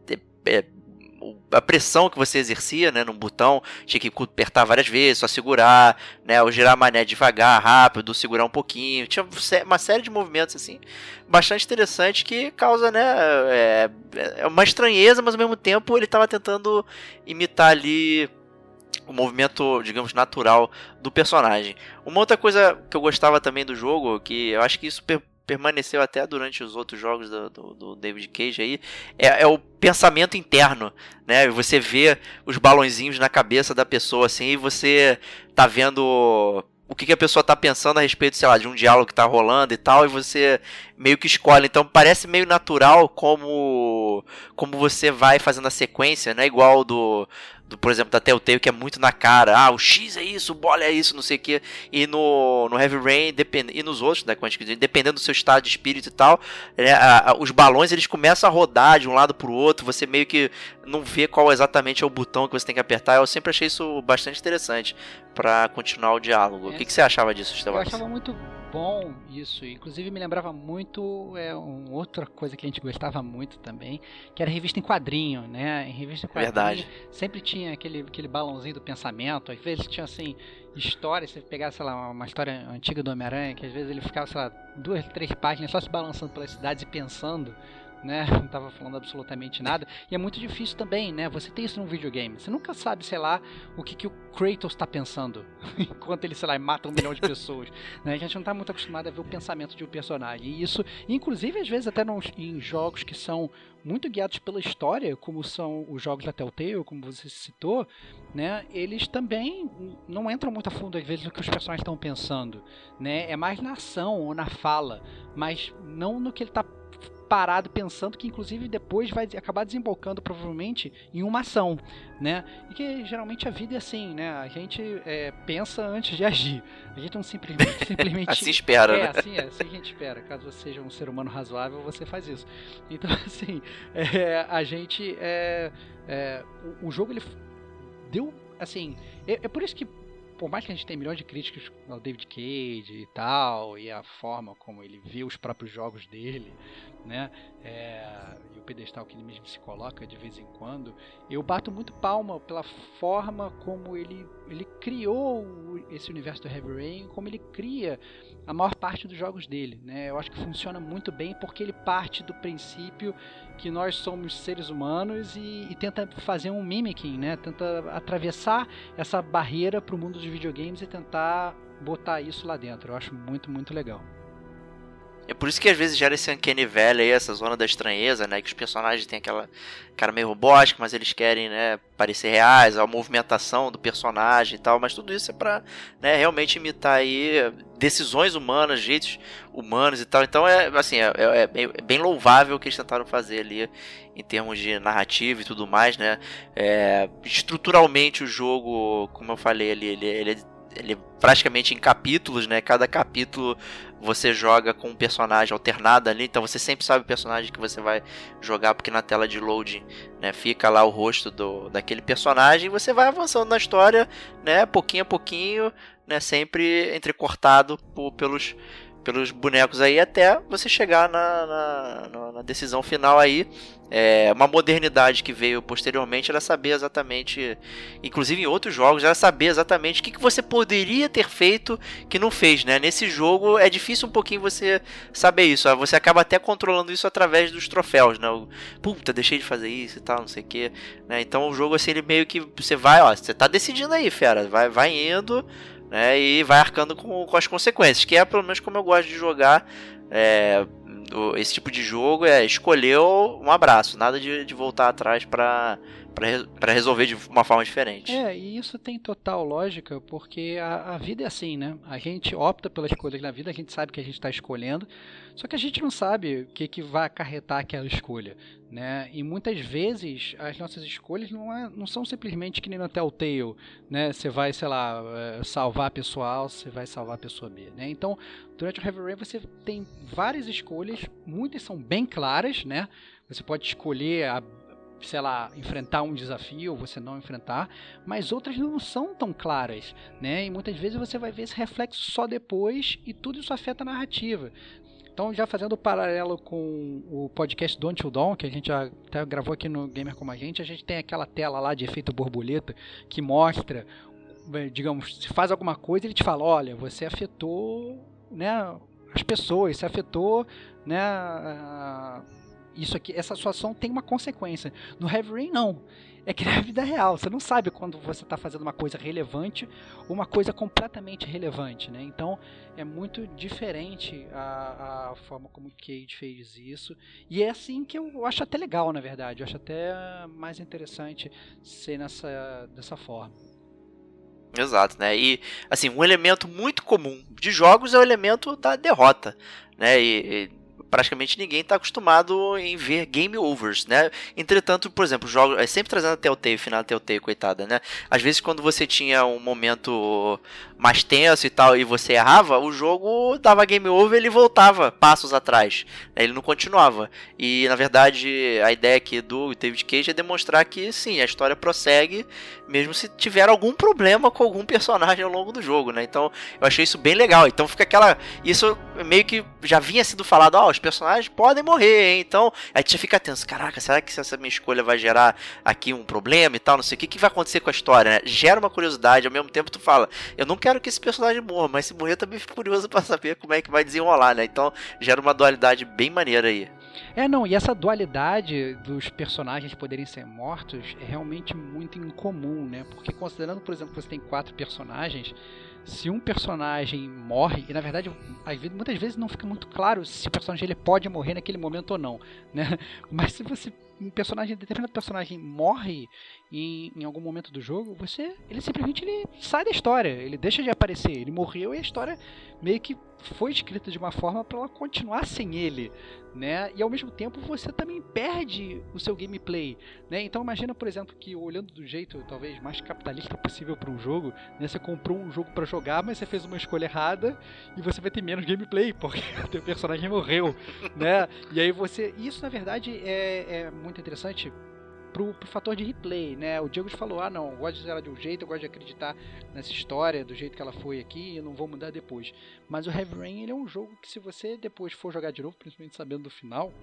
é, a pressão que você exercia, né, num botão, tinha que apertar várias vezes, só segurar, né, ou girar a mané devagar, rápido, segurar um pouquinho, tinha uma série de movimentos assim, bastante interessante que causa, né, é, é uma estranheza, mas ao mesmo tempo ele estava tentando imitar ali o movimento, digamos, natural do personagem. Uma outra coisa que eu gostava também do jogo, que eu acho que isso per permaneceu até durante os outros jogos do, do, do David Cage aí, é, é, o pensamento interno, né? Você vê os balãozinhos na cabeça da pessoa assim e você tá vendo o que, que, a pessoa tá pensando a respeito, sei lá, de um diálogo que tá rolando e tal, e você meio que escolhe. Então parece meio natural como como você vai fazendo a sequência, né? Igual do do, por exemplo, da Telltale, que é muito na cara. Ah, o X é isso, o bola é isso, não sei o que. E no, no Heavy Rain, depend, e nos outros, né, dependendo do seu estado de espírito e tal, né, a, a, os balões eles começam a rodar de um lado pro outro, você meio que não vê qual exatamente é o botão que você tem que apertar. Eu sempre achei isso bastante interessante para continuar o diálogo. É, o que, que, você achava disso, Esteban? Eu achava muito bom isso. Inclusive me lembrava muito é outra coisa que a gente gostava muito também, que era revista em quadrinho, né? Em revista em quadrinho Verdade. sempre tinha aquele, aquele balãozinho do pensamento. Às vezes tinha assim histórias, você pegasse, sei lá, uma história antiga do Homem-Aranha, que às vezes ele ficava, sei lá, duas, três páginas só se balançando pelas cidades e pensando né? Não estava falando absolutamente nada. E é muito difícil também, né? Você tem isso num videogame. Você nunca sabe, sei lá, o que, que o Kratos está pensando enquanto ele, sei lá, mata um milhão de pessoas. né? A gente não está muito acostumado a ver o pensamento de um personagem. E isso, inclusive, às vezes, até nos, em jogos que são muito guiados pela história, como são os jogos da Telltale, como você citou, né? Eles também não entram muito a fundo às vezes no que os personagens estão pensando, né? É mais na ação ou na fala, mas não no que ele está parado pensando que inclusive depois vai acabar desembocando provavelmente em uma ação, né? E que geralmente a vida é assim, né? A gente é, pensa antes de agir. A gente não simplesmente simplesmente assim espera, é, né? assim, é, assim a gente espera. Caso você seja um ser humano razoável, você faz isso. Então assim, é, a gente é, é, o, o, jogo ele deu assim, é, é por isso que por mais que a gente tenha milhões de críticas ao David Cage e tal, e a forma como ele vê os próprios jogos dele, né? É, e o pedestal que ele mesmo se coloca de vez em quando, eu bato muito palma pela forma como ele, ele criou esse universo do Heavy Rain, como ele cria a maior parte dos jogos dele. Né? Eu acho que funciona muito bem porque ele parte do princípio que nós somos seres humanos e, e tenta fazer um mimicking, né? tenta atravessar essa barreira para o mundo dos videogames e tentar botar isso lá dentro. Eu acho muito, muito legal. É por isso que às vezes gera esse uncanny valley, essa zona da estranheza, né? Que os personagens têm aquela cara meio robótica, mas eles querem, né, parecer reais, a movimentação do personagem e tal, mas tudo isso é pra, né, realmente imitar aí decisões humanas, jeitos humanos e tal. Então é, assim, é, é, é bem louvável o que eles tentaram fazer ali em termos de narrativa e tudo mais, né? É, estruturalmente o jogo, como eu falei ali, ele, ele é ele praticamente em capítulos, né? Cada capítulo você joga com um personagem alternado ali, então você sempre sabe o personagem que você vai jogar, porque na tela de loading, né, fica lá o rosto do, daquele personagem e você vai avançando na história, né, pouquinho a pouquinho, né, sempre entrecortado por, pelos pelos bonecos aí até você chegar na, na, na decisão final aí. É, uma modernidade que veio posteriormente era saber exatamente, inclusive em outros jogos, era saber exatamente o que, que você poderia ter feito que não fez, né? Nesse jogo é difícil um pouquinho você saber isso, você acaba até controlando isso através dos troféus, né? Puta, deixei de fazer isso e tal, não sei o que, né? Então o jogo assim, ele meio que você vai, ó, você tá decidindo aí, fera, vai, vai indo, né? E vai arcando com, com as consequências, que é pelo menos como eu gosto de jogar é, esse tipo de jogo, é escolher um abraço, nada de, de voltar atrás para para resolver de uma forma diferente. É, e isso tem total lógica, porque a, a vida é assim, né? A gente opta pelas escolhas na vida, a gente sabe que a gente está escolhendo, só que a gente não sabe o que, que vai acarretar aquela escolha, né? E muitas vezes as nossas escolhas não, é, não são simplesmente que nem no Telltale, né? Você vai, sei lá, é, salvar a pessoa A, você vai salvar a pessoa B, né? Então, durante o Heavy Rain você tem várias escolhas, muitas são bem claras, né? Você pode escolher a sei lá, enfrentar um desafio, você não enfrentar, mas outras não são tão claras, né? E muitas vezes você vai ver esse reflexo só depois e tudo isso afeta a narrativa. Então, já fazendo o paralelo com o podcast Don't You Dawn, que a gente já até gravou aqui no Gamer Como a Gente, a gente tem aquela tela lá de efeito borboleta que mostra, eh, digamos, se faz alguma coisa, ele te fala, olha, você afetou, né, as pessoas, você afetou, né, isso aqui, essa sua ação tem uma consequência. No Heavy Rain, não. É que na vida real, você não sabe quando você está fazendo uma coisa relevante ou uma coisa completamente relevante, né? Então é muito diferente a, a forma como o Cage fez isso. E é assim que eu acho até legal, na verdade. Eu acho até mais interessante ser nessa, dessa forma. Exato, né? E assim, um elemento muito comum de jogos é o elemento da derrota, né? E, e praticamente ninguém está acostumado em ver game overs, né? Entretanto, por exemplo, jogos, é sempre trazendo a Telltale, final da Telltale, coitada, né? Às vezes quando você tinha um momento mais tenso e tal e você errava, o jogo dava game over e ele voltava passos atrás, né? ele não continuava. E na verdade, a ideia aqui do David Cage é demonstrar que sim, a história prossegue mesmo se tiver algum problema com algum personagem ao longo do jogo, né? Então, eu achei isso bem legal. Então fica aquela isso meio que já vinha sido falado, ó, oh, os personagens podem morrer, hein? Então, aí você fica tenso, caraca, será que essa minha escolha vai gerar aqui um problema e tal, não sei o que, que vai acontecer com a história, né? Gera uma curiosidade, ao mesmo tempo tu fala, eu não quero que esse personagem morra, mas se morrer também fico curioso para saber como é que vai desenrolar, né? Então, gera uma dualidade bem maneira aí. É, não, e essa dualidade dos personagens poderem ser mortos é realmente muito incomum, né? Porque considerando, por exemplo, que você tem quatro personagens, se um personagem morre, e na verdade muitas vezes não fica muito claro se o personagem ele pode morrer naquele momento ou não, né? Mas se você um personagem, determinado personagem morre em, em algum momento do jogo, você ele simplesmente ele sai da história, ele deixa de aparecer, ele morreu e a história meio que foi escrita de uma forma para ela continuar sem ele, né? E ao mesmo tempo você também perde o seu gameplay, né? Então imagina, por exemplo, que olhando do jeito talvez mais capitalista possível para um jogo, né? Você comprou um jogo para jogar, mas você fez uma escolha errada e você vai ter menos gameplay porque o teu personagem morreu, né? E aí você, isso na verdade é, é muito interessante pro, pro fator de replay, né? O Diego falou, ah não, eu gosto de ela de um jeito, eu gosto de acreditar nessa história do jeito que ela foi aqui e não vou mudar depois. Mas o Heavy Rain ele é um jogo que se você depois for jogar de novo, principalmente sabendo do final,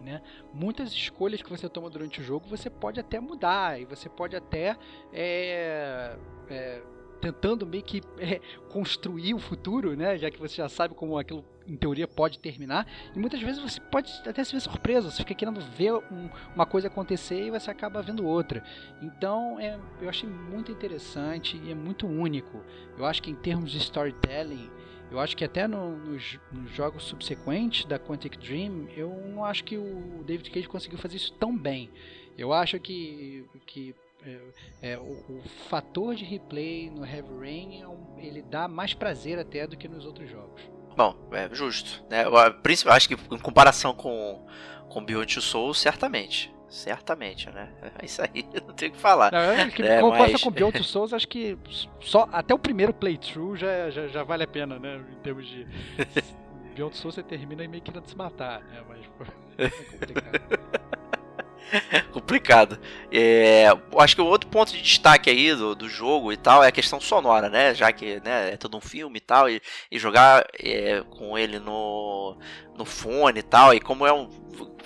né? Muitas escolhas que você toma durante o jogo você pode até mudar e você pode até é, é, tentando meio que é, construir o futuro, né? Já que você já sabe como aquilo em teoria pode terminar. E muitas vezes você pode até se ver surpreso, você fica querendo ver um, uma coisa acontecer e você acaba vendo outra. Então é, eu achei muito interessante e é muito único. Eu acho que em termos de storytelling, eu acho que até no, nos, nos, jogos subsequentes da Quantic Dream, eu não acho que o David Cage conseguiu fazer isso tão bem. Eu acho que, que é, é, o, o, fator de replay no Heavy Rain é ele dá mais prazer até do que nos outros jogos. Bom, é justo. Né? Eu, acho que em comparação com, com Beyond Two Souls, certamente. Certamente, né? É isso aí, não tem o que falar. Não, acho que é, mas... com Beyond Two Souls, acho que só até o primeiro playthrough já, já, já vale a pena, né? Em termos de. Beyond Souls você termina meio querendo se matar, né? Mas pô, é complicado. complicado. É, acho que o outro ponto de destaque aí do, do jogo e tal é a questão sonora, né? Já que né, é todo um filme e tal, e, e jogar é, com ele no, no fone e tal, e como é um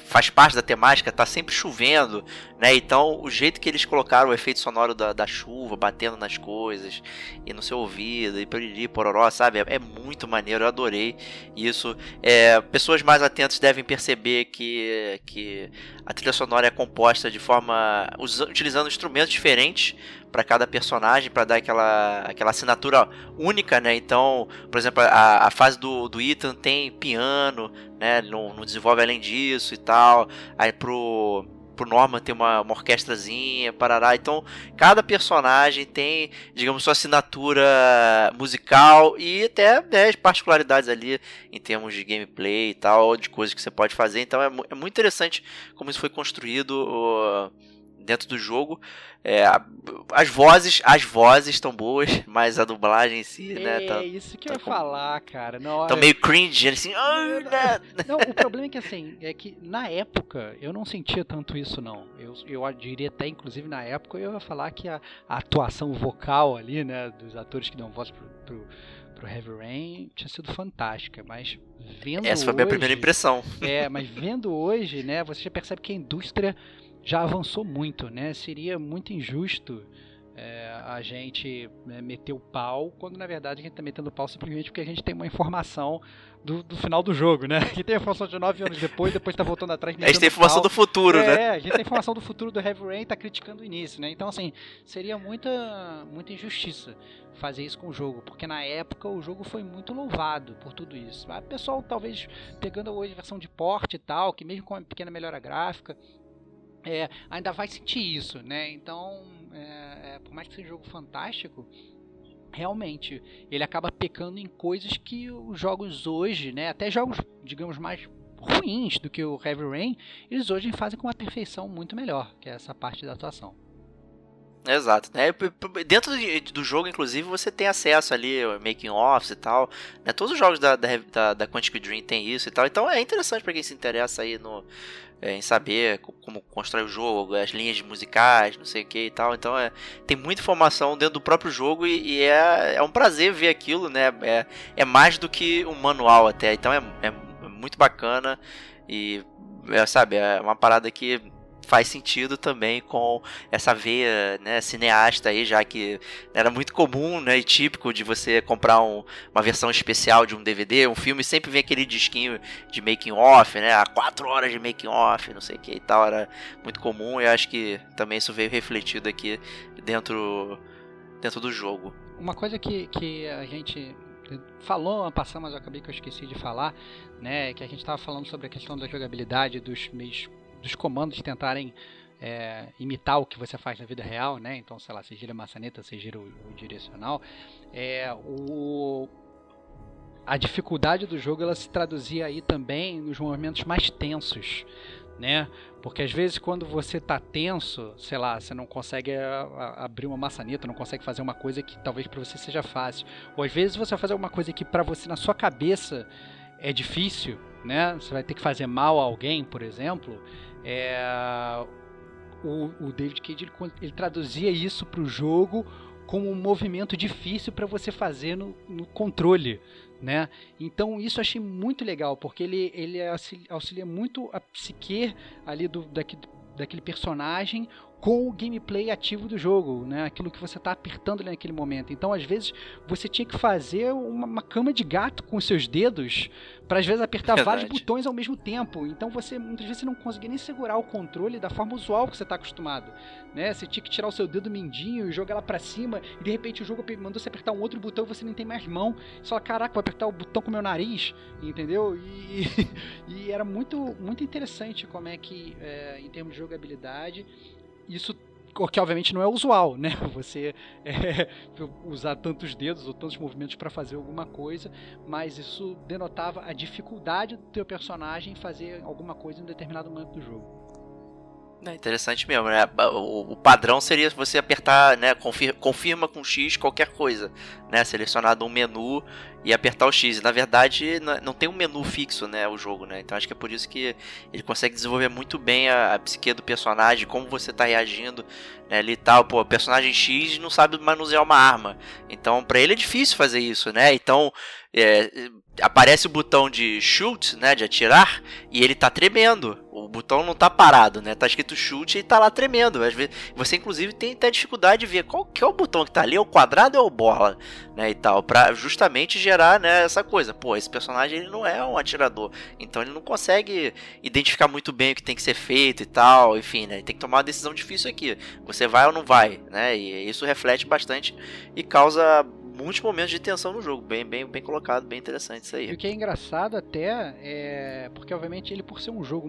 faz parte da temática, tá sempre chovendo, né? Então, o jeito que eles colocaram o efeito sonoro da, da chuva batendo nas coisas e no seu ouvido e piriri, pororó, sabe? É, é, muito maneiro, eu adorei isso. É, pessoas mais atentas devem perceber que, que a trilha sonora é composta de forma. utilizando instrumentos diferentes para cada personagem, para dar aquela, aquela assinatura única, né? Então, por exemplo, a, a fase do, do Ethan tem piano, né? Não, não desenvolve além disso e tal. Aí pro pro Norman tem uma, uma orquestrazinha, parará. Então, cada personagem tem, digamos, sua assinatura musical e até né, particularidades ali em termos de gameplay e tal, de coisas que você pode fazer. Então, é, é muito interessante como isso foi construído. Uh, dentro do jogo. É, as vozes, as vozes estão boas, mas a dublagem em si, é, né? Tá, isso que tá eu ia com... falar, cara. Não, tá meio cringe, assim. não, o problema é que assim, é que na época eu não sentia tanto isso, não. Eu, eu diria até, inclusive, na época eu ia falar que a, a atuação vocal ali, né, dos atores que dão voz pro, pro pro Heavy Rain tinha sido fantástica, mas vendo Essa foi a minha primeira impressão. É, mas vendo hoje, né, você já percebe que a indústria já avançou muito, né? Seria muito injusto é, a gente né, meter o pau, quando na verdade a gente está metendo o pau simplesmente porque a gente tem uma informação do, do final do jogo, né? A gente tem a informação de nove anos depois, depois está voltando atrás. A gente tem informação do futuro, é, né? É, a gente tem informação do futuro do Heavy Rain e está criticando o início, né? Então, assim, seria muita, muita injustiça fazer isso com o jogo, porque na época o jogo foi muito louvado por tudo isso. O pessoal talvez pegando hoje a versão de porte e tal, que mesmo com uma pequena melhora gráfica, é, ainda vai sentir isso, né? Então, é, é, por mais que seja um jogo fantástico, realmente ele acaba pecando em coisas que os jogos hoje, né? Até jogos, digamos, mais ruins do que o Heavy Rain, eles hoje fazem com uma perfeição muito melhor, que é essa parte da atuação. Exato. Né? Dentro do jogo, inclusive, você tem acesso ali, making offs e tal. Né? Todos os jogos da, da, da Quantic Dream tem isso e tal. Então é interessante para quem se interessa aí no, é, em saber como constrói o jogo, as linhas musicais, não sei o que e tal. Então é, tem muita informação dentro do próprio jogo e, e é, é um prazer ver aquilo, né? É, é mais do que um manual até. Então é, é muito bacana e é, sabe, é uma parada que faz sentido também com essa veia né, cineasta aí, já que era muito comum né, e típico de você comprar um, uma versão especial de um DVD, um filme, sempre vem aquele disquinho de making off, né? A quatro horas de making off, não sei o que e tal, era muito comum e acho que também isso veio refletido aqui dentro, dentro do jogo. Uma coisa que, que a gente falou passar, mas eu acabei que eu esqueci de falar, né? Que a gente estava falando sobre a questão da jogabilidade dos meios dos comandos tentarem é, imitar o que você faz na vida real, né? Então, sei lá, você gira a maçaneta, você gira o, o direcional. É, o, a dificuldade do jogo ela se traduzia aí também nos momentos mais tensos, né? Porque às vezes quando você tá tenso, sei lá, você não consegue a, abrir uma maçaneta, não consegue fazer uma coisa que talvez para você seja fácil. Ou às vezes você vai fazer alguma coisa que para você na sua cabeça é difícil, né? Você vai ter que fazer mal a alguém, por exemplo. É... O, o David Cage ele, ele traduzia isso para o jogo como um movimento difícil para você fazer no, no controle, né? Então isso eu achei muito legal, porque ele, ele auxilia muito a psique ali do, daquele, daquele personagem com o gameplay ativo do jogo, né? Aquilo que você está apertando ali naquele momento. Então, às vezes, você tinha que fazer uma, uma cama de gato com os seus dedos para às vezes apertar Verdade. vários botões ao mesmo tempo. Então, você muitas vezes você não conseguia nem segurar o controle da forma usual que você está acostumado, né? Você tinha que tirar o seu dedo mindinho e jogar lá para cima e de repente o jogo mandou você apertar um outro botão e você nem tem mais mão. Você fala, caraca, vou apertar o botão com o meu nariz, entendeu? E, e era muito muito interessante como é que, é, em termos de jogabilidade, isso que obviamente não é usual, né? Você é, usar tantos dedos ou tantos movimentos para fazer alguma coisa, mas isso denotava a dificuldade do teu personagem fazer alguma coisa em um determinado momento do jogo. É interessante mesmo, né? O, padrão seria você apertar, né? Confirma, com X qualquer coisa, né? Selecionado um menu e apertar o X. Na verdade, não tem um menu fixo, né? O jogo, né? Então acho que é por isso que ele consegue desenvolver muito bem a, a psique do personagem, como você tá reagindo, né? Ali tal. Pô, personagem X não sabe manusear uma arma. Então, para ele é difícil fazer isso, né? Então, é, aparece o botão de shoot, né, de atirar, e ele tá tremendo. O botão não tá parado, né? Tá escrito shoot e tá lá tremendo. Às vezes, você inclusive tem até dificuldade de ver qual que é o botão que tá ali, é o quadrado ou é o bola, né, e tal, para justamente gerar, né, essa coisa. Pô, esse personagem ele não é um atirador, então ele não consegue identificar muito bem o que tem que ser feito e tal, enfim, né? Tem que tomar uma decisão difícil aqui. Você vai ou não vai, né? E isso reflete bastante e causa muitos momentos de tensão no jogo. Bem, bem, bem colocado, bem interessante isso aí. E o que é engraçado até é. Porque, obviamente, ele, por ser um jogo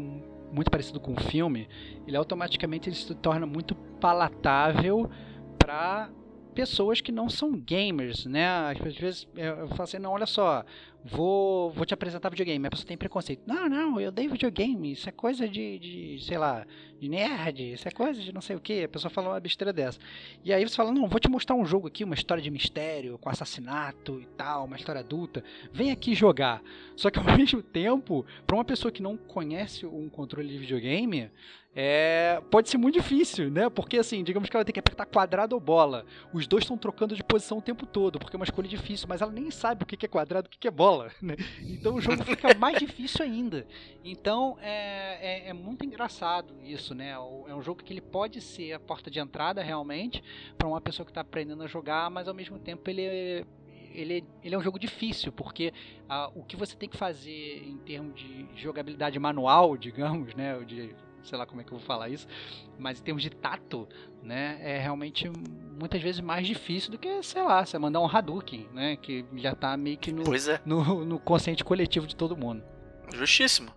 muito parecido com o filme, ele automaticamente ele se torna muito palatável para pessoas que não são gamers, né? Às vezes eu falo assim, não, olha só, vou, vou te apresentar videogame. A pessoa tem preconceito. Não, não, eu dei videogame. Isso é coisa de, de sei lá, de nerd. Isso é coisa de não sei o que. A pessoa fala uma besteira dessa. E aí você fala, não, vou te mostrar um jogo aqui, uma história de mistério, com assassinato e tal, uma história adulta. Vem aqui jogar. Só que ao mesmo tempo, para uma pessoa que não conhece um controle de videogame, é, pode ser muito difícil, né? Porque assim, digamos que ela tem que apertar quadrado ou bola. Os dois estão trocando de posição o tempo todo, porque é uma escolha difícil, mas ela nem sabe o que é quadrado e o que é bola, né? Então o jogo fica mais difícil ainda. Então é, é, é, muito engraçado isso, né? É um jogo que ele pode ser a porta de entrada realmente para uma pessoa que está aprendendo a jogar, mas ao mesmo tempo ele é, ele, ele é um jogo difícil, porque ah, o que você tem que fazer em termos de jogabilidade manual, digamos, né? De sei lá como é que eu vou falar isso, mas em termos de tato, né, é realmente muitas vezes mais difícil do que, sei lá, você mandar um Hadouken, né, que já tá meio que no, é. no, no consciente coletivo de todo mundo. Justíssimo.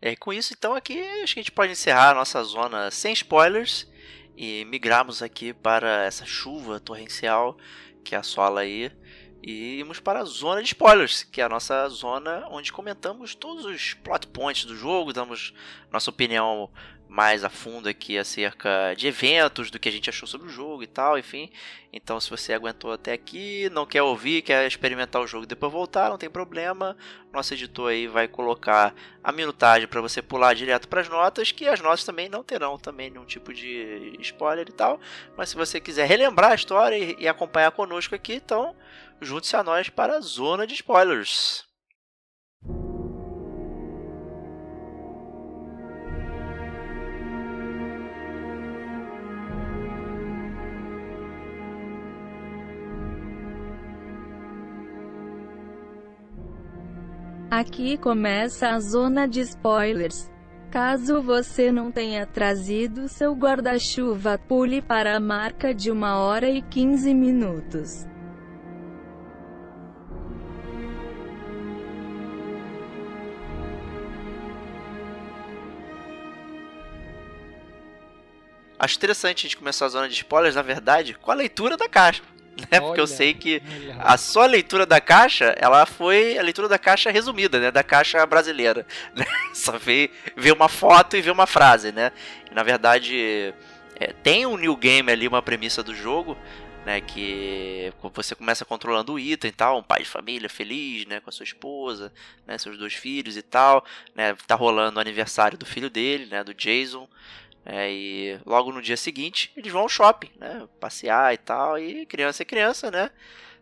É, com isso, então, aqui acho que a gente pode encerrar a nossa zona sem spoilers e migrarmos aqui para essa chuva torrencial que assola aí e irmos para a zona de spoilers, que é a nossa zona onde comentamos todos os plot points do jogo, damos nossa opinião mais a fundo aqui acerca de eventos, do que a gente achou sobre o jogo e tal, enfim. Então, se você aguentou até aqui, não quer ouvir, quer experimentar o jogo e depois voltar, não tem problema. Nosso editor aí vai colocar a minutagem para você pular direto para as notas, que as notas também não terão também nenhum tipo de spoiler e tal. Mas se você quiser relembrar a história e acompanhar conosco aqui, então junte-se a nós para a zona de spoilers. Aqui começa a zona de spoilers. Caso você não tenha trazido seu guarda-chuva, pule para a marca de 1 hora e 15 minutos. Acho interessante a gente começar a zona de spoilers, na verdade, com a leitura da caixa. né? Porque eu sei que a sua leitura da caixa, ela foi a leitura da caixa resumida, né? Da caixa brasileira. Né? Só vê uma foto e vê uma frase, né? E, na verdade, é, tem um new game ali, uma premissa do jogo, né, que você começa controlando o Ethan e tal, um pai de família feliz, né, com a sua esposa, né, seus dois filhos e tal, né, tá rolando o aniversário do filho dele, né, do Jason, é, e logo no dia seguinte eles vão ao shopping, né, passear e tal, e criança é criança, né,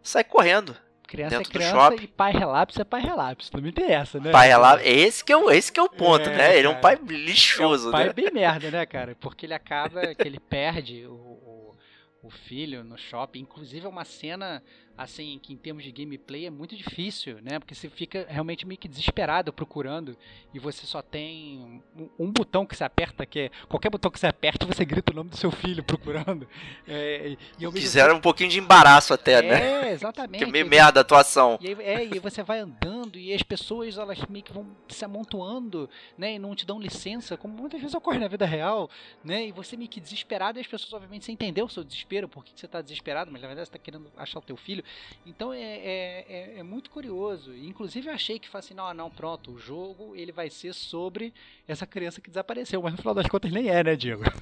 sai correndo. Criança é criança e pai relapso é pai relapso. Também tem essa, né? Pai relapso. Esse que é o, esse que é o ponto, é, né? Ele é um pai lixoso, é um pai né? bem merda, né, cara? Porque ele acaba que ele perde o, o filho no shopping. Inclusive é uma cena assim, que em termos de gameplay é muito difícil, né? Porque você fica realmente meio que desesperado procurando e você só tem um, um botão que você aperta, que é qualquer botão que você aperta, você grita o nome do seu filho procurando. É, e Fizeram um pouquinho de embaraço até, é, né? É, exatamente. Que meio merda a atuação. E aí, é, e você vai andando e as pessoas, elas meio que vão se amontoando, né? E não te dão licença, como muitas vezes ocorre na vida real, né? E você meio que desesperado e as pessoas, obviamente, você entendeu o seu desespero, por que você está desesperado, mas na verdade você está querendo achar o teu filho. Então é, é, é, é, muito curioso. Inclusive eu achei que foi assim, não, não, pronto, o jogo ele vai ser sobre essa criança que desapareceu, mas no final das contas nem é, né, Diego?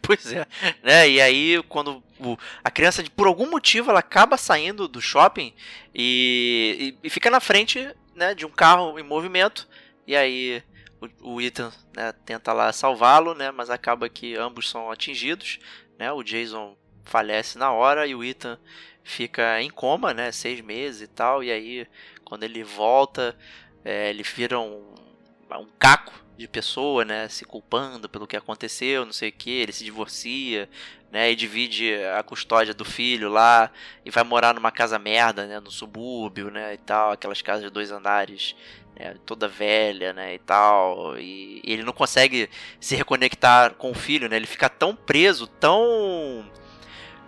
Pois é, né? E aí quando o, a criança, por algum motivo, ela acaba saindo do shopping e, e, e fica na frente né, de um carro em movimento. E aí o, o Ethan né, tenta lá salvá-lo, né? Mas acaba que ambos são atingidos, né? O Jason falece na hora e o Ethan fica em coma, né? Seis meses e tal. E aí, quando ele volta, é, ele vira um, um caco de pessoa, né? Se culpando pelo que aconteceu, não sei o que. Ele se divorcia, né? E divide a custódia do filho lá e vai morar numa casa merda, né? No subúrbio, né? E tal, aquelas casas de dois andares. Né, toda velha, né, e tal, e, e ele não consegue se reconectar com o filho, né, ele fica tão preso, tão,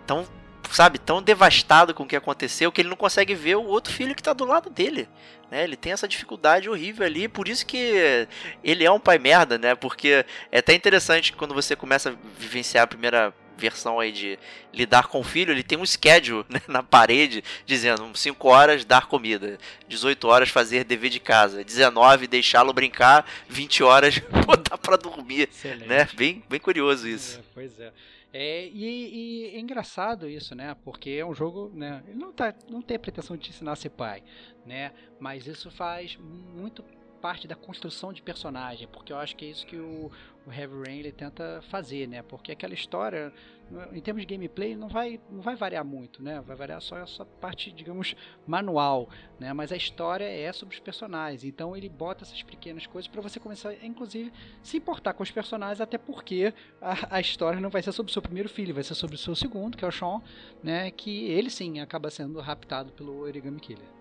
tão sabe, tão devastado com o que aconteceu que ele não consegue ver o outro filho que está do lado dele. Né? Ele tem essa dificuldade horrível ali, por isso que ele é um pai merda, né? Porque é até interessante quando você começa a vivenciar a primeira versão aí de lidar com o filho, ele tem um schedule né, na parede dizendo 5 horas dar comida, 18 horas fazer dever de casa, 19 deixá-lo brincar, 20 horas botar para dormir, Excelente. né? Bem, bem curioso isso. É, pois é. É, e, e, é engraçado isso, né? Porque é um jogo, né? Ele não, tá, não tem a pretensão de te ensinar a ser pai, né? Mas isso faz muito parte da construção de personagem, porque eu acho que é isso que o, o Heavy Rain ele tenta fazer, né? Porque aquela história, em termos de gameplay, não vai, não vai variar muito, né? Vai variar só essa parte, digamos, manual, né? Mas a história é sobre os personagens, então ele bota essas pequenas coisas para você começar, inclusive, se importar com os personagens, até porque a, a, história não vai ser sobre o seu primeiro filho, vai ser sobre o seu segundo, que é o Sean, né? Que ele sim acaba sendo raptado pelo Origami Killer.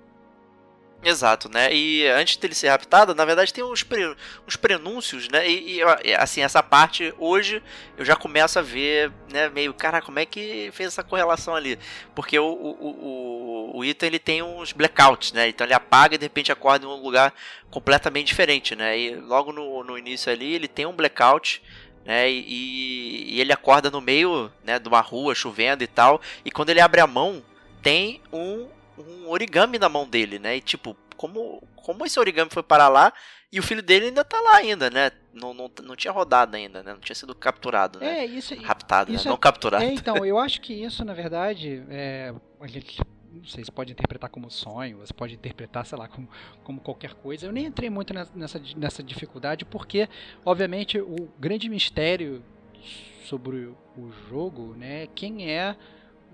Exato, né? E antes dele ser raptado, na verdade tem uns, pre, uns prenúncios, né? E, e, assim, essa parte hoje eu já começo a ver, né? Meio, cara, como é que fez essa correlação ali? Porque o, o, o, o Ethan ele tem uns blackouts, né? Então ele apaga e de repente acorda em um lugar completamente diferente, né? E logo no, no início ali ele tem um blackout. Né, e, e ele acorda no meio né, de uma rua chovendo e tal. E quando ele abre a mão, tem um um origami na mão dele, né? E tipo, como, como esse origami foi parar lá e o filho dele ainda tá lá ainda, né? Não, não, não tinha rodado ainda, né? Não tinha sido capturado, né? É, isso, Raptado, isso né? É, não capturado. É, então, eu acho que isso, na verdade, é, não sei, você pode interpretar como sonho, você pode interpretar, sei lá, como, como qualquer coisa. Eu nem entrei muito nessa, nessa dificuldade, porque, obviamente, o grande mistério sobre o jogo, né, quem é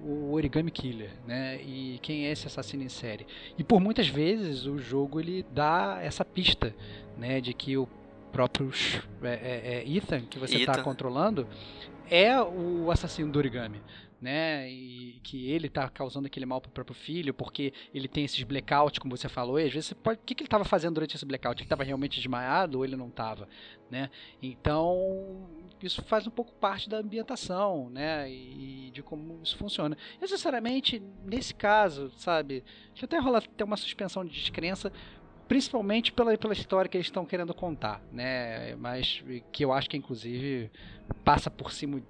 o Origami Killer, né? E quem é esse assassino em série? E por muitas vezes o jogo ele dá essa pista, né? De que o próprio é, é, é Ethan que você está controlando é o assassino do origami, né? E que ele está causando aquele mal pro próprio filho, porque ele tem esses blackouts, como você falou, e às vezes pode. O que, que ele estava fazendo durante esse blackout? Ele estava realmente desmaiado ou ele não estava, né? Então isso faz um pouco parte da ambientação, né? E de como isso funciona. Necessariamente, nesse caso, sabe, já até rola até uma suspensão de descrença, principalmente pela, pela história que eles estão querendo contar, né? Mas que eu acho que inclusive passa por cima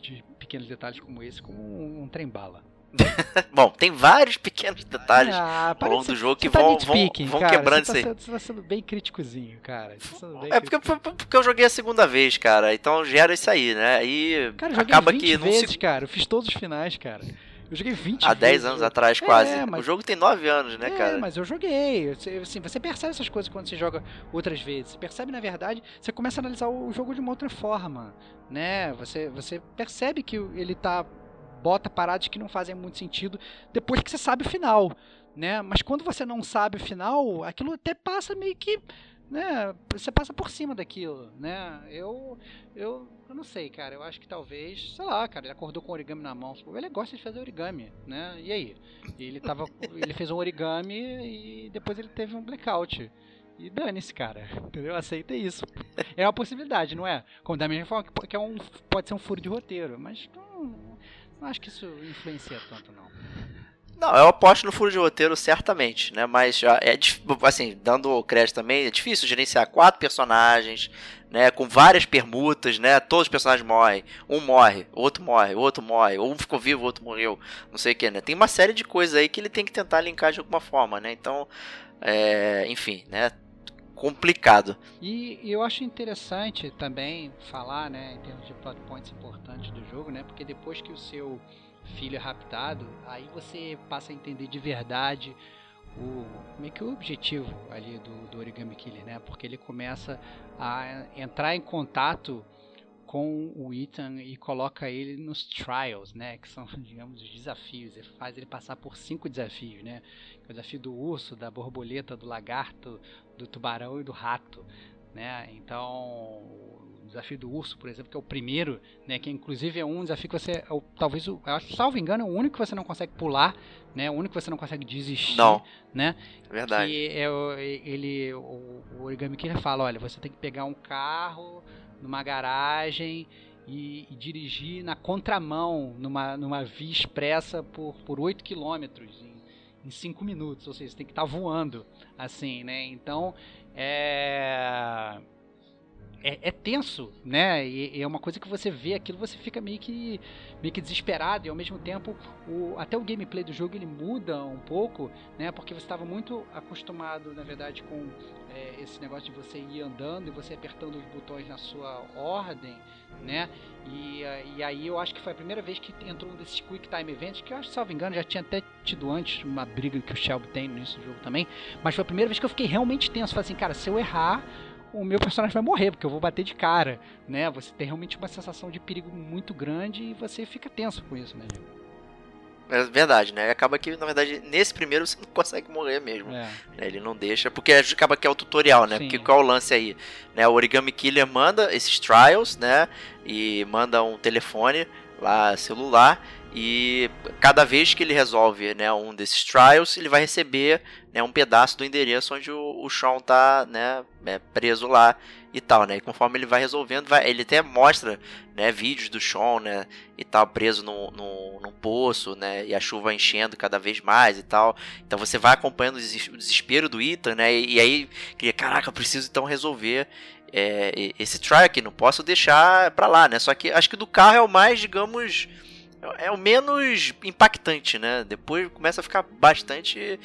de pequenos detalhes como esse, como um, um trem bala. Bom, tem vários pequenos detalhes ah, ao longo do jogo que tá vão, vão, vão cara, quebrando isso tá aí. Você tá sendo bem críticozinho, cara. Tá é porque, porque eu joguei a segunda vez, cara. Então gera isso aí, né? E cara, acaba que. Vezes, se... cara. Eu fiz todos os finais, cara. Eu joguei 20 Há 10 anos atrás, quase. É, mas... O jogo tem 9 anos, né, é, cara? mas eu joguei. Assim, você percebe essas coisas quando você joga outras vezes. Você percebe, na verdade, você começa a analisar o jogo de uma outra forma, né? Você, você percebe que ele tá bota paradas que não fazem muito sentido depois que você sabe o final, né? Mas quando você não sabe o final, aquilo até passa meio que, né? Você passa por cima daquilo, né? Eu, eu, eu não sei, cara. Eu acho que talvez, sei lá, cara. Ele acordou com origami na mão. Ele gosta de fazer origami, né? E aí? Ele tava, ele fez um origami e depois ele teve um blackout. E dane-se, cara. Entendeu? Aceita isso. É uma possibilidade, não é? Como da mesma forma que é um, pode ser um furo de roteiro. Mas não, não acho que isso influencia tanto, não. Não, eu aposto no furo de roteiro, certamente, né? Mas é assim, dando crédito também, é difícil gerenciar quatro personagens, né? Com várias permutas, né? Todos os personagens morrem. Um morre, outro morre, outro morre, um ficou vivo, outro morreu, não sei o que, né? Tem uma série de coisas aí que ele tem que tentar linkar de alguma forma, né? Então, é, enfim, né? Complicado. E, eu acho interessante também falar, né, em termos de plot points importantes do jogo, né, porque depois que o seu filho é raptado, aí você passa a entender de verdade o meio que o objetivo ali do, do Origami Killer, né, porque ele começa a entrar em contato com o Ethan e coloca ele nos trials, né, que são, digamos, os desafios. Ele faz ele passar por cinco desafios, né? O desafio do urso, da borboleta, do lagarto, do tubarão e do rato, né? Então, o desafio do urso, por exemplo, que é o primeiro, né, que inclusive é um desafio que você, é o, talvez, o, salvo engano, é o único que você não consegue pular, né? O único que você não consegue desistir, não. né? É verdade. Que é ele, o, o origami que ele fala, olha, você tem que pegar um carro numa garagem e, e, dirigir na contramão, numa, numa via expressa por, por 8 quilômetros em 5 minutos, ou seja, você tem que estar tá voando assim, né? Então, é é, é, tenso, né? E, é uma coisa que você vê aquilo, você fica meio que, meio que desesperado e ao mesmo tempo o, até o gameplay do jogo ele muda um pouco, né? Porque você estava muito acostumado, na verdade, com é, esse negócio de você ir andando e você apertando os botões na sua ordem, né? E, e aí eu acho que foi a primeira vez que entrou um desses Quick Time Events, que eu acho, salvo engano, já tinha até tido antes uma briga que o Shelby tem do jogo também, mas foi a primeira vez que eu fiquei realmente tenso. Falei assim, cara, se eu errar o meu personagem vai morrer, porque eu vou bater de cara, né? Você tem realmente uma sensação de perigo muito grande e você fica tenso com isso, né, Diego? É verdade, né? Acaba que, na verdade, nesse primeiro você não consegue morrer mesmo. É. Né? Ele não deixa, porque acaba que é o tutorial, né? Sim. Porque qual é o lance aí? Né? O Origami Killer manda esses trials, né? E manda um telefone lá, celular, e cada vez que ele resolve né, um desses trials, ele vai receber né, um pedaço do endereço onde o, o Sean tá né, é, preso lá e tal, né? E conforme ele vai resolvendo, vai, ele até mostra né, vídeos do Sean, né? E tal, preso no, no, num poço, né? E a chuva enchendo cada vez mais e tal. Então você vai acompanhando o desespero do Ethan, né? E, e aí, caraca, eu preciso então resolver é, esse trial aqui, não posso deixar pra lá, né? Só que acho que do carro é o mais, digamos é, é o menos impactante, né? Depois começa a ficar bastante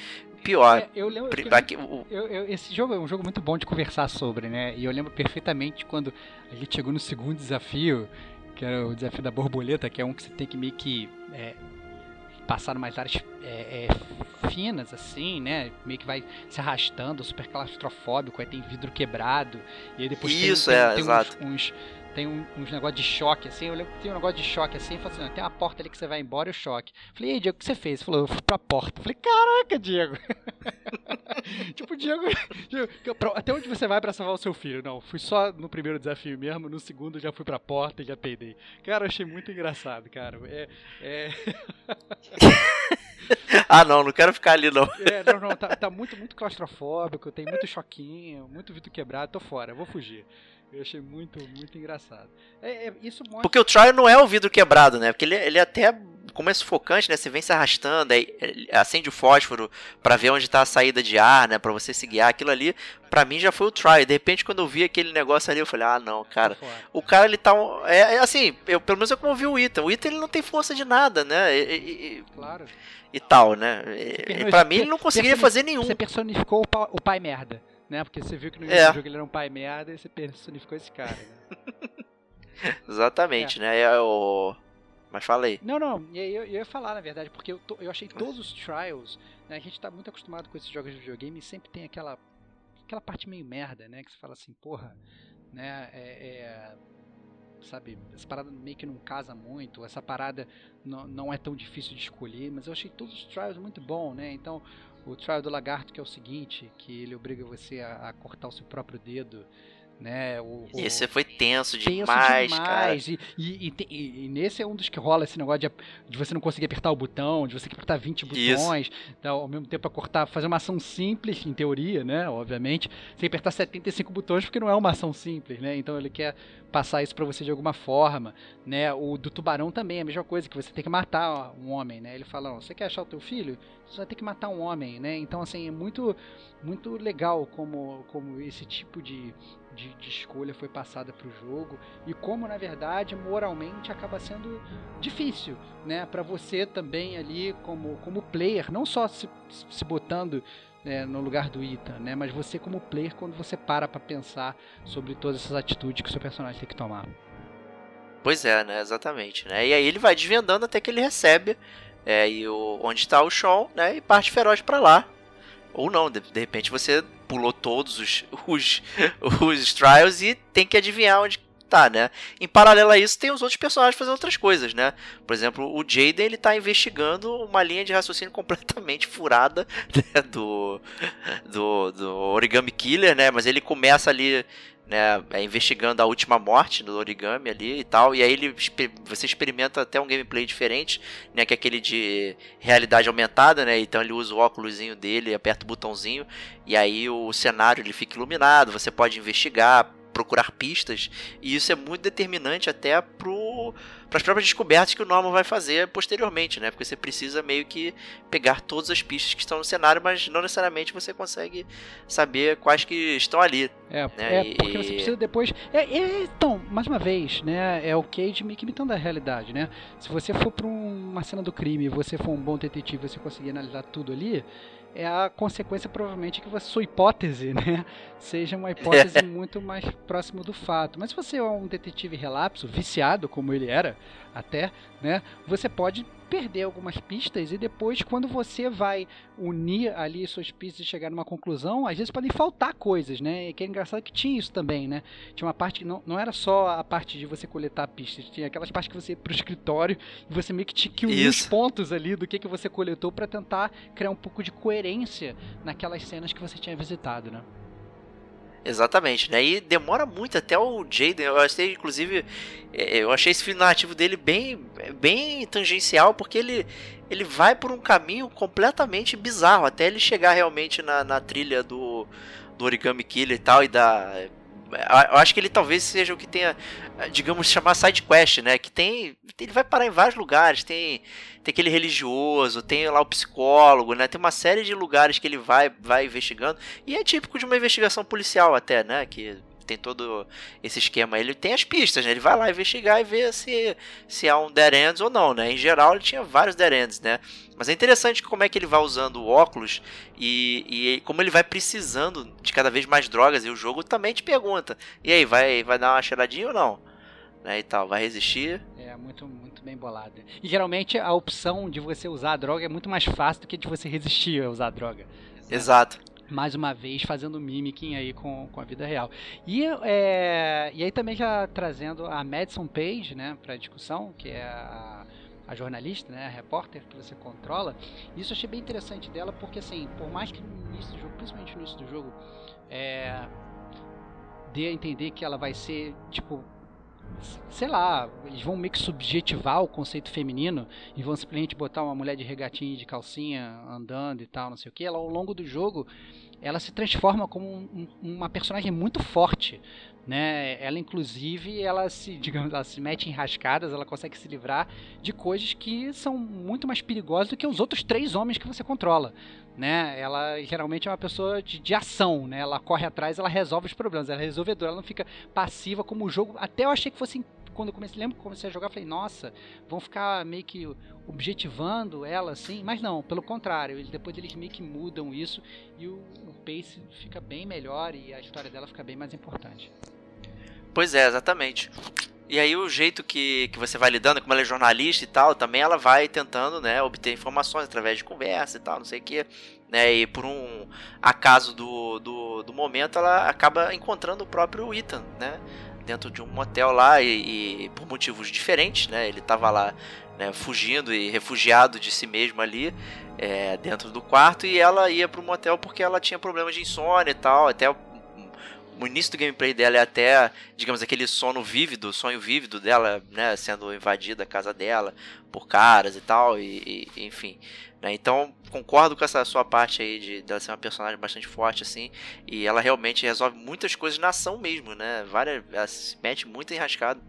pior. É, eu lembro o... eu, eu, esse jogo é um jogo muito bom de conversar sobre, né? E eu lembro perfeitamente quando a gente chegou no segundo desafio, que era o desafio da borboleta, que é um que você tem que meio que é, passar umas áreas é, é, finas, assim, né? Meio que vai se arrastando, super claustrofóbico, aí tem vidro quebrado, e aí depois Isso, tem, tem, é, tem exato. uns, uns tem um, uns negócios de choque, assim. Eu lembro que tem um negócio de choque assim. Falei assim: tem uma porta ali que você vai embora e o choque. Falei, e aí, Diego, o que você fez? Ele falou, eu fui pra porta. Falei, caraca, Diego. tipo, Diego, Diego, até onde você vai pra salvar o seu filho? Não, fui só no primeiro desafio mesmo. No segundo já fui pra porta e já peidei. Cara, eu achei muito engraçado, cara. É. é... ah, não, não quero ficar ali, não. É, não, não, tá, tá muito, muito claustrofóbico, tem muito choquinho, muito vidro quebrado, tô fora, vou fugir. Eu achei muito, muito engraçado. É, é, isso mostra... Porque o trial não é o vidro quebrado, né? Porque ele, ele até como é sufocante, né? Você vem se arrastando, aí acende o fósforo para ver onde tá a saída de ar, né? Para você se guiar. Aquilo ali, para mim já foi o try. De repente, quando eu vi aquele negócio ali, eu falei: "Ah, não, cara. O cara ele tá é, é assim, eu pelo menos eu como vi o Ethan. O Ethan ele não tem força de nada, né? E, e, claro. E tal, né? E, para mim ele não conseguiria fazer nenhum. Você personificou o pai merda, né? Porque você viu que no é. jogo ele era um pai merda e você personificou esse cara, né? Exatamente, é. né? É o mas fala aí. Não, não, eu, eu ia falar na verdade, porque eu, eu achei todos os trials, né, a gente tá muito acostumado com esses jogos de videogame e sempre tem aquela aquela parte meio merda, né, que você fala assim, porra, né, é, é sabe, essa parada meio que não casa muito, essa parada não, não é tão difícil de escolher, mas eu achei todos os trials muito bom, né, então o trial do lagarto que é o seguinte, que ele obriga você a, a cortar o seu próprio dedo, né? O, foi tenso demais, tenso demais. Cara. E, e, e, e, nesse é um dos que rola esse negócio de, de, você não conseguir apertar o botão, de você apertar 20 botões, ao mesmo tempo para cortar, fazer uma ação simples, em teoria, né? Obviamente, sem apertar 75 botões, porque não é uma ação simples, né? Então ele quer passar isso para você de alguma forma, né? O do tubarão também é a mesma coisa, que você tem que matar um homem, né? Ele fala, você quer achar o teu filho? Você vai ter que matar um homem, né? Então, assim, é muito, muito legal como, como esse tipo de, de, de escolha foi passada para o jogo e como na verdade moralmente acaba sendo difícil, né, para você também ali como como player, não só se, se botando né, no lugar do Ethan, né, mas você como player quando você para para pensar sobre todas essas atitudes que o seu personagem tem que tomar. Pois é, né, exatamente, né? E aí ele vai desvendando até que ele recebe é, e o, onde está o Sean, né, e parte feroz para lá. Ou não, de, de repente você pulou todos os, os, os trials e tem que adivinhar onde tá, né? Em paralelo a isso, tem os outros personagens fazendo outras coisas, né? Por exemplo, o Jaden, ele tá investigando uma linha de raciocínio completamente furada né? do, do, do Origami Killer, né? Mas ele começa ali né, é, investigando a última morte do origami ali e tal, e aí ele você experimenta até um gameplay diferente, né, que é aquele de realidade aumentada, né? Então ele usa o óculosinho dele, aperta o botãozinho e aí o cenário ele fica iluminado, você pode investigar, procurar pistas, e isso é muito determinante até pro para as próprias descobertas que o Norman vai fazer posteriormente, né? Porque você precisa meio que pegar todas as pistas que estão no cenário, mas não necessariamente você consegue saber quais que estão ali. É, né? é porque e... você precisa depois. É, é, então, mais uma vez, né? É o Cage meio que imitando a realidade, né? Se você for para uma cena do crime, você for um bom detetive, você conseguir analisar tudo ali, é a consequência provavelmente que a sua hipótese, né, seja uma hipótese muito mais próximo do fato. Mas se você é um detetive relapso, viciado como ele era, até, né, você pode perder algumas pistas e depois quando você vai unir ali suas pistas e chegar numa conclusão, às vezes podem faltar coisas, né? E que é engraçado que tinha isso também, né? Tinha uma parte que não, não era só a parte de você coletar pistas, tinha aquelas partes que você ia pro escritório e você meio que tinha que unir os pontos ali do que, que você coletou para tentar criar um pouco de coerência naquelas cenas que você tinha visitado, né? Exatamente, né? E demora muito até o Jaden. Eu achei, inclusive, é, eu achei esse filme narrativo dele bem, bem tangencial, porque ele, ele vai por um caminho completamente bizarro, até ele chegar realmente na, na trilha do, do Origami Killer e tal, e da eu acho que ele talvez seja o que tenha, digamos, chamar side quest, né? Que tem, ele vai parar em vários lugares. Tem, tem aquele religioso, tem lá o psicólogo, né? Tem uma série de lugares que ele vai, vai investigando e é típico de uma investigação policial até, né? Que tem todo esse esquema. Ele tem as pistas, né? Ele vai lá investigar e ver se, se há um dead ends ou não, né? Em geral, ele tinha vários dead ends, né? Mas é interessante como é que ele vai usando o óculos e, e como ele vai precisando de cada vez mais drogas. E o jogo também te pergunta: e aí, vai, vai dar uma cheiradinha ou não? Né, e tal, vai resistir? É, muito, muito bem bolado. E geralmente a opção de você usar a droga é muito mais fácil do que de você resistir a usar a droga. Exato mais uma vez fazendo mimicking aí com, com a vida real. E, é, e aí também já trazendo a Madison Page, né, para discussão, que é a, a, jornalista, né, a repórter que você controla. Isso eu achei bem interessante dela, porque assim, por mais que no início do jogo, principalmente no início do jogo, é, dê a entender que ela vai ser, tipo, sei lá, eles vão meio que subjetivar o conceito feminino e vão simplesmente botar uma mulher de regatinha e de calcinha andando e tal, não sei o que. Ela, ao longo do jogo, ela se transforma como um, uma personagem muito forte, né? Ela inclusive, ela se, digamos, ela se mete em rascadas, ela consegue se livrar de coisas que são muito mais perigosas do que os outros três homens que você controla, né? Ela geralmente é uma pessoa de, de ação, né? Ela corre atrás, ela resolve os problemas, ela é resolvedora, ela não fica passiva como o jogo. Até eu achei que fosse quando eu comecei, lembro que comecei a jogar, falei, nossa, vão ficar meio que objetivando ela assim, mas não, pelo contrário, eles, depois eles meio que mudam isso e o, o pace fica bem melhor e a história dela fica bem mais importante. Pois é, exatamente. E aí o jeito que, que você vai lidando, como ela é jornalista e tal, também ela vai tentando, né, obter informações através de conversa e tal, não sei o que, né, e por um acaso do, do, do momento ela acaba encontrando o próprio Ethan, né, dentro de um motel lá e, e por motivos diferentes, né? Ele estava lá né, fugindo e refugiado de si mesmo ali é, dentro do quarto e ela ia para o motel porque ela tinha problemas de insônia e tal. Até o, início do gameplay dela é até, digamos, aquele sono vívido, sonho vívido dela, né, sendo invadida a casa dela por caras e tal, e, e enfim. Né? Então, concordo com essa sua parte aí de dela ser uma personagem bastante forte, assim, e ela realmente resolve muitas coisas na ação mesmo, né? Várias, ela se mete muito enrascado.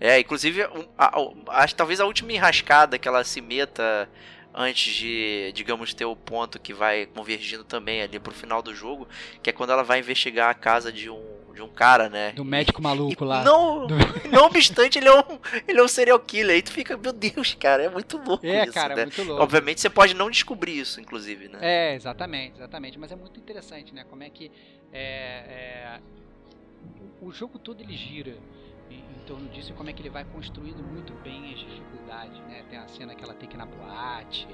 É, inclusive, a, a, a, talvez a última enrascada que ela se meta antes de, digamos, ter o ponto que vai convergindo também ali pro final do jogo, que é quando ela vai investigar a casa de um de um cara, né? Do médico maluco e, lá. Não, do... não obstante, ele é, um, ele é um serial killer. Aí tu fica, meu Deus, cara, é muito louco é, isso, cara, né? É, muito louco. Obviamente você pode não descobrir isso, inclusive, né? É, exatamente, exatamente. Mas é muito interessante, né? Como é que é, é, o jogo todo ele gira em, torno disso e como é que ele vai construindo muito bem as dificuldades, né? Tem a cena que ela tem que ir na boate,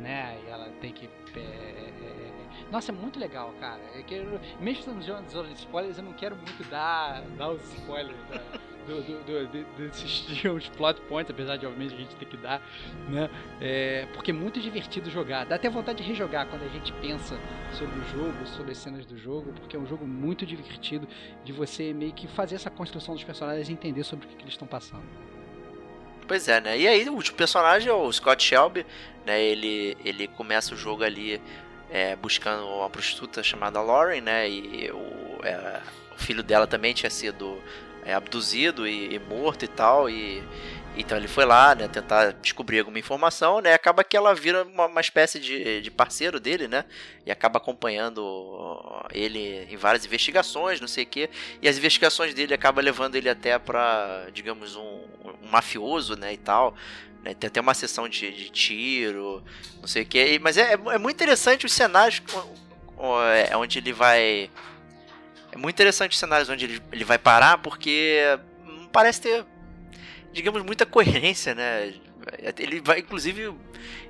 né? E ela tem que. É, é, é, nossa, é muito legal, cara. Eu quero, mesmo jogando zona de spoilers, eu não quero muito dar, dar os spoilers da, do, do, do, de, desses os plot points, apesar de obviamente a gente ter que dar, né? É, porque é muito divertido jogar. Dá até vontade de rejogar quando a gente pensa sobre o jogo, sobre as cenas do jogo, porque é um jogo muito divertido de você meio que fazer essa construção dos personagens e entender sobre o que, que eles estão passando. Pois é, né? E aí o último personagem é o Scott Shelby, né? Ele, ele começa o jogo ali é, buscando uma prostituta chamada Lauren, né? E o, é, o filho dela também tinha sido é, abduzido e, e, morto e tal. E então ele foi lá, né? Tentar descobrir alguma informação, né? Acaba que ela vira uma, uma espécie de, de parceiro dele, né? E acaba acompanhando ele em várias investigações, não sei o quê. E as investigações dele acaba levando ele até para, digamos, um, um mafioso, né? E tal. Né? Tem até uma sessão de, de tiro, não sei o que. Mas é, é muito interessante os cenários é, onde ele vai. É muito interessante os cenários onde ele, ele vai parar, porque não parece ter, digamos, muita coerência, né? Ele vai, inclusive,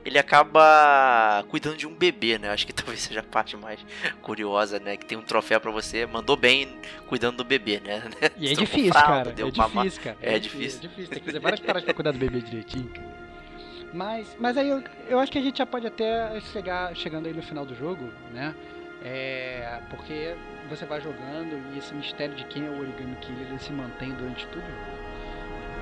ele acaba cuidando de um bebê, né? Acho que talvez seja a parte mais curiosa, né? Que tem um troféu para você, mandou bem cuidando do bebê, né? E é difícil, fralda, cara. É difícil, cara. É, é difícil. É difícil, tem que fazer várias paradas pra cuidar do bebê direitinho. Mas, mas aí eu, eu acho que a gente já pode até chegar chegando aí no final do jogo, né? É, porque você vai jogando e esse mistério de quem é o Origami Killer ele se mantém durante todo o jogo.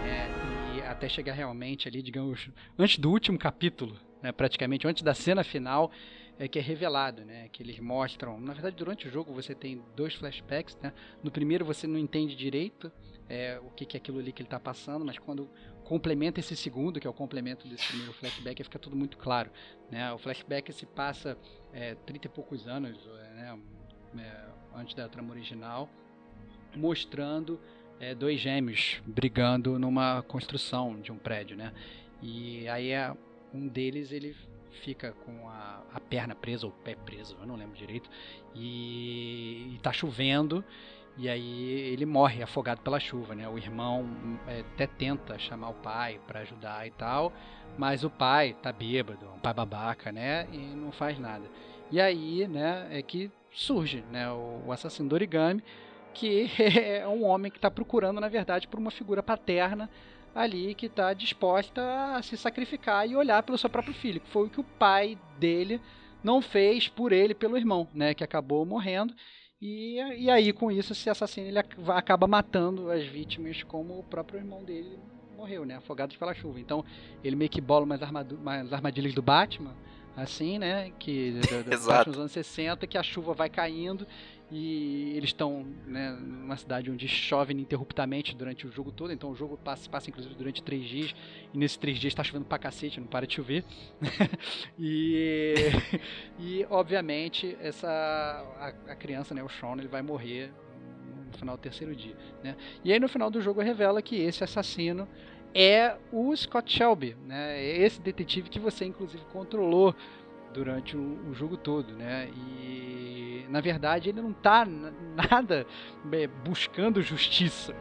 É, e até chegar realmente ali, digamos, antes do último capítulo, né, praticamente, antes da cena final, é que é revelado, né? Que eles mostram. Na verdade, durante o jogo você tem dois flashbacks, né? No primeiro você não entende direito é, o que, que é aquilo ali que ele está passando, mas quando complementa esse segundo, que é o complemento desse primeiro flashback, fica tudo muito claro. Né? O flashback se passa é, 30 e poucos anos né? é, antes da trama original, mostrando é, dois gêmeos brigando numa construção de um prédio, né? E aí é, um deles ele fica com a, a perna presa ou o pé preso, eu não lembro direito, e, está chovendo e aí ele morre afogado pela chuva, né? O irmão é, até tenta chamar o pai para ajudar e tal, mas o pai tá bêbado, um pai babaca, né? E não faz nada. E aí, né, é que surge, né, o, o assassino do origami, que é um homem que está procurando, na verdade, por uma figura paterna ali que está disposta a se sacrificar e olhar pelo seu próprio filho, que foi o que o pai dele não fez por ele, pelo irmão, né, que acabou morrendo. E, e aí, com isso, esse assassino ele acaba matando as vítimas como o próprio irmão dele morreu, né? Afogado pela chuva. Então, ele meio que bola umas, umas armadilhas do Batman, assim, né? Que do, do Batman dos anos 60, que a chuva vai caindo e eles estão né, numa cidade onde chove ininterruptamente durante o jogo todo, então o jogo passa, passa inclusive durante três dias, e nesses três dias está chovendo pra cacete, não para de chover. e, e obviamente essa a, a, criança, né, o Sean, ele vai morrer no final do terceiro dia. Né? E aí no final do jogo revela que esse assassino é o Scott Shelby, né? Esse detetive que você inclusive controlou durante o, jogo todo, né? E na verdade ele não está nada é, buscando justiça,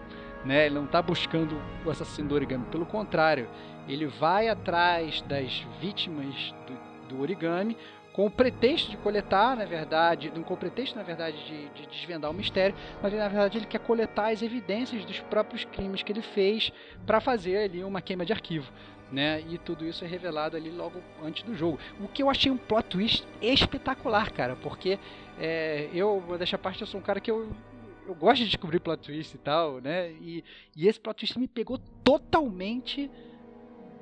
né? Ele não está buscando o assassino do origami, pelo contrário, ele vai atrás das vítimas do, do origami com o pretexto de coletar, na verdade, com o pretexto, na verdade, de, de, desvendar o mistério, mas na verdade ele quer coletar as evidências dos próprios crimes que ele fez para fazer ali uma queima de arquivo né? E tudo isso é revelado ali logo antes do jogo. O que eu achei um plot twist espetacular, cara, porque é, eu, deixar parte, eu sou um cara que eu, eu gosto de descobrir plot twist e tal, né? E, e esse plot twist me pegou totalmente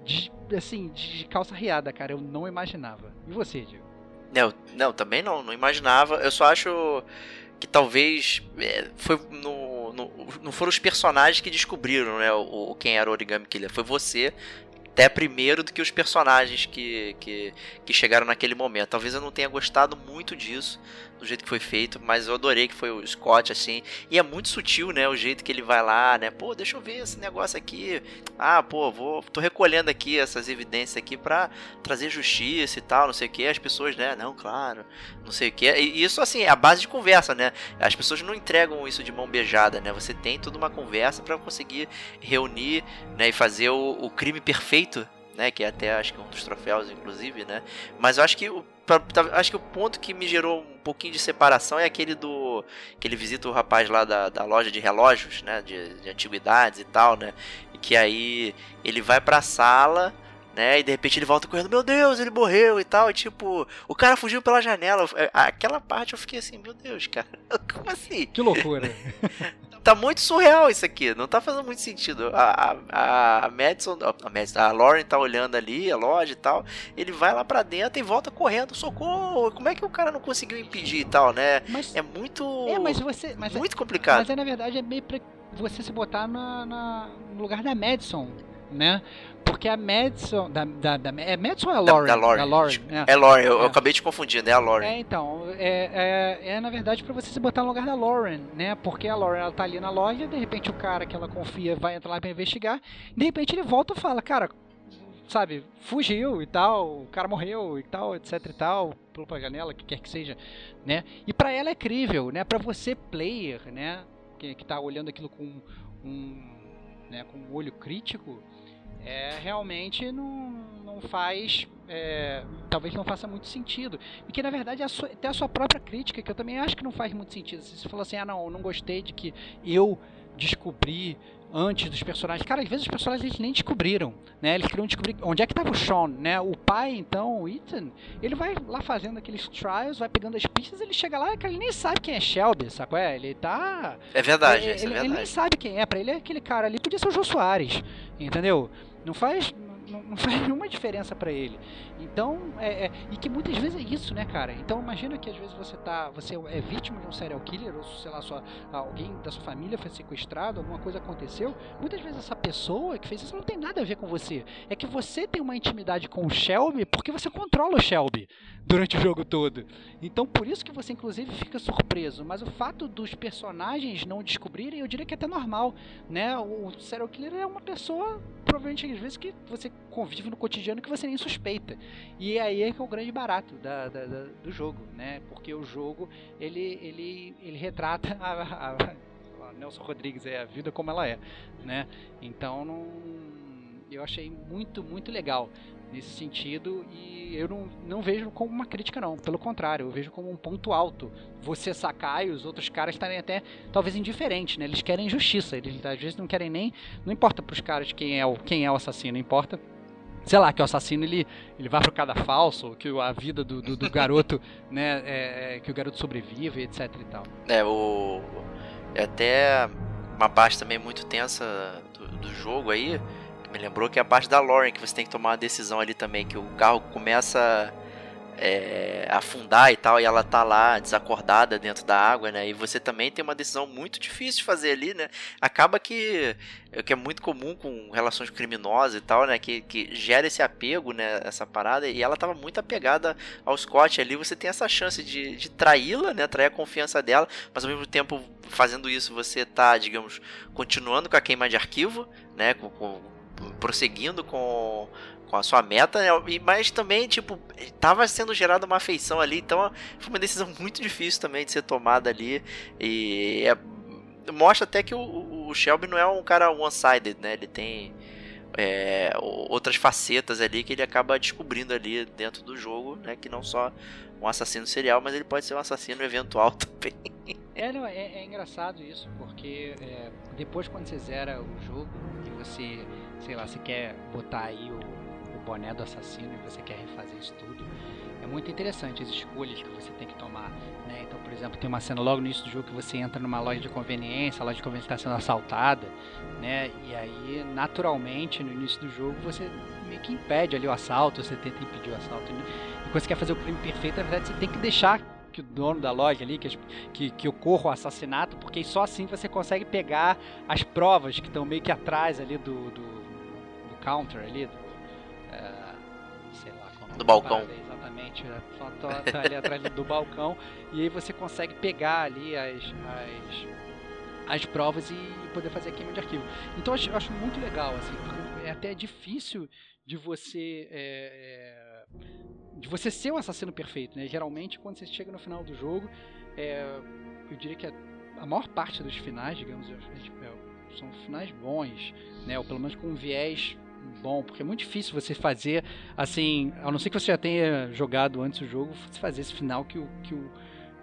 de, assim, de calça riada, cara. Eu não imaginava. E você, Diego? Não, não, também não, não imaginava. Eu só acho que talvez é, foi no, no, não foram os personagens que descobriram né, o, quem era o Origami Killer. Foi você até primeiro do que os personagens que, que, que chegaram naquele momento. Talvez eu não tenha gostado muito disso, do jeito que foi feito, mas eu adorei que foi o Scott, assim. E é muito sutil, né? O jeito que ele vai lá, né? Pô, deixa eu ver esse negócio aqui. Ah, pô, vou. tô recolhendo aqui essas evidências aqui pra trazer justiça e tal, não sei o que. As pessoas, né? Não, claro, não sei o que. E isso, assim, é a base de conversa, né? As pessoas não entregam isso de mão beijada, né? Você tem toda uma conversa para conseguir reunir, né? E fazer o, o crime perfeito né? Que é até acho que um dos troféus, inclusive, né? Mas eu acho que o, pra, acho que o ponto que me gerou um pouquinho de separação é aquele do que ele visita o rapaz lá da, da loja de relógios, né? De, de antiguidades e tal, né? E que aí ele vai pra sala né? E de repente ele volta correndo, meu Deus, ele morreu e tal. E tipo, o cara fugiu pela janela. Aquela parte eu fiquei assim, meu Deus, cara, como assim? Que loucura. tá muito surreal isso aqui, não tá fazendo muito sentido. A, a, a Madison, a, Madison, a Lauren tá olhando ali, a loja e tal. Ele vai lá pra dentro e volta correndo, socorro. Como é que o cara não conseguiu impedir e tal, né? Mas, é muito. É, mas você. Mas é muito é, complicado. Mas é, na verdade é meio pra você se botar na, na no lugar da Madison, né? Porque a Madison. Da, da, da, é Madison ou é Lauren? Da, da Lauren. Da Lauren é. é Lauren, eu, é. eu, acabei de confundir, né? A Lauren. É, então. É, é, é, na verdade para você se botar no lugar da Lauren, né? Porque a Lauren ela tá ali na loja, de repente o cara que ela confia vai entrar lá pra investigar, de repente ele volta e fala, cara, sabe, fugiu e tal, o cara morreu e tal, etc e tal, pulou pra janela, que quer que seja, né? E para ela é crível, né? Para você player, né, que, que tá olhando aquilo com um, né, com um olho crítico, é, realmente não, não faz. É, talvez não faça muito sentido. E que na verdade é a sua, até a sua própria crítica, que eu também acho que não faz muito sentido. Se você falou assim, ah não, eu não gostei de que eu descobri antes dos personagens. Cara, às vezes os personagens eles nem descobriram, né? Eles queriam descobrir onde é que estava o Sean, né? O pai, então, o Ethan, ele vai lá fazendo aqueles trials, vai pegando as pistas, ele chega lá, cara, ele nem sabe quem é Shelby, sacou? É? Ele tá... É verdade, ele, é verdade. Ele nem sabe quem é, pra ele é aquele cara ali, podia ser o Jô Soares, entendeu? Não faz, não, faz nenhuma diferença para ele. Então, é, é, e que muitas vezes é isso, né, cara? Então imagina que às vezes você tá, você é vítima de um serial killer ou sei lá, sua, alguém da sua família foi sequestrado, alguma coisa aconteceu. Muitas vezes essa pessoa que fez isso não tem nada a ver com você. É que você tem uma intimidade com o Shelby porque você controla o Shelby durante o jogo todo. Então por isso que você inclusive fica surpreso. Mas o fato dos personagens não descobrirem, eu diria que é até normal, né? O serial killer é uma pessoa provavelmente às vezes que você convive no cotidiano que você nem suspeita. E aí é que é o grande barato da, da, da, do jogo, né? Porque o jogo ele, ele, ele retrata a, a, a, Nelson Rodrigues é a vida como ela é, né? Então não, eu achei muito muito legal nesse sentido e eu não, não vejo como uma crítica não, pelo contrário, eu vejo como um ponto alto. Você sacar e os outros caras estarem até talvez indiferentes, né? Eles querem justiça, eles às vezes não querem nem, não importa para os caras quem é o quem é o assassino, importa sei lá, que o assassino ele, ele vai pro cadafalso, que a vida do, do, do garoto, né, é, é, que o garoto sobrevive, etc e tal. É, o. É até uma parte também muito tensa do, do jogo aí, me lembrou que é a parte da Lauren, que você tem que tomar uma decisão ali também, que o carro começa é, afundar e tal, e ela tá lá desacordada dentro da água, né? E você também tem uma decisão muito difícil de fazer ali, né? Acaba que é que é muito comum com relações criminosas e tal, né? Que, que gera esse apego, né? Essa parada. E ela tava muito apegada ao Scott ali. Você tem essa chance de, de traí-la, né? Trair a confiança dela, mas ao mesmo tempo fazendo isso você tá, digamos, continuando com a queima de arquivo, né? Com, com prosseguindo com, com a sua meta, né? mas também, tipo, tava sendo gerada uma afeição ali, então foi uma decisão muito difícil também de ser tomada ali. E é, mostra até que o, o, Shelby não é um cara one-sided, né? Ele tem é, outras facetas ali que ele acaba descobrindo ali dentro do jogo, né? Que não só um assassino serial, mas ele pode ser um assassino eventual também. É, não, é, é engraçado isso, porque é, depois quando você zera o jogo e você, sei lá, você quer botar aí o boné do assassino e você quer refazer isso tudo, é muito interessante as escolhas que você tem que tomar. Né? Então, por exemplo, tem uma cena logo no início do jogo que você entra numa loja de conveniência, a loja de conveniência está sendo assaltada, né? e aí, naturalmente, no início do jogo, você meio que impede ali o assalto, você tenta impedir o assalto. Né? E quando você quer fazer o crime perfeito, na verdade, você tem que deixar que o dono da loja ali, que, que, que ocorra o assassinato, porque só assim você consegue pegar as provas que estão meio que atrás ali do, do counter ali, do, do balcão. exatamente, a foto tá ali atrás do balcão e aí você consegue pegar ali as, as, as provas e poder fazer a queima de arquivo. Então eu acho, eu acho muito legal, assim, é até difícil de você é, de você ser um assassino perfeito, né? Geralmente quando você chega no final do jogo, é, eu diria que a, a, maior parte dos finais, digamos, é, é, são finais bons, né? Ou pelo menos com um viés bom, porque é muito difícil você fazer assim, a não ser que você já tenha jogado antes o jogo, você fazer esse final que o, que o,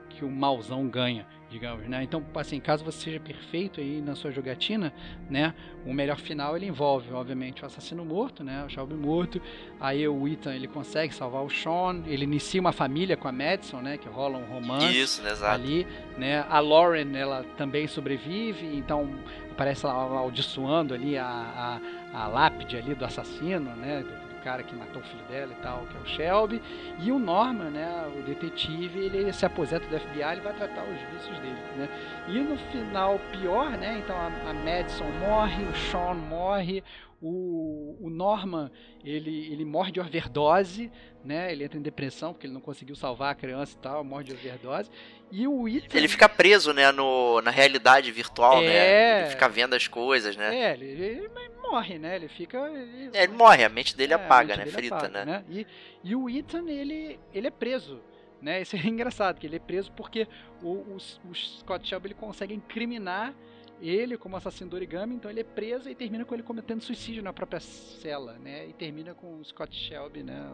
que o mauzão ganha, digamos, né? Então, assim, caso você seja perfeito aí na sua jogatina, né? O melhor final ele envolve, obviamente, o assassino morto, né? O Shelby morto. Aí o Ethan ele consegue salvar o Sean, ele inicia uma família com a Madison, né? Que rola um romance Isso, né, ali, né? A Lauren ela também sobrevive, então aparece lá amaldiçoando ali a, a a lápide ali do assassino, né? Cara que matou o filho dela e tal, que é o Shelby. E o Norman, né? O detetive, ele se aposenta do FBI e vai tratar os vícios dele, né? E no final, pior, né? Então a, a Madison morre, o Sean morre, o, o Norman ele, ele morre de overdose, né? Ele entra em depressão porque ele não conseguiu salvar a criança e tal, morre de overdose. E o Ethan... Ele fica preso, né, no, na realidade virtual, né? é... né? Ele fica vendo as coisas, né? É, ele, ele morre, né? Ele fica. Ele, é, ele morre, a mente dele é, apaga, mente né? Dele Frita, apaga, né? né? E, e o Ethan, ele, ele é preso. Né? Isso é engraçado, que ele é preso porque o, o, o Scott Shelby ele consegue incriminar ele como assassino do origami, então ele é preso e termina com ele cometendo suicídio na própria cela, né? E termina com o Scott Shelby, né?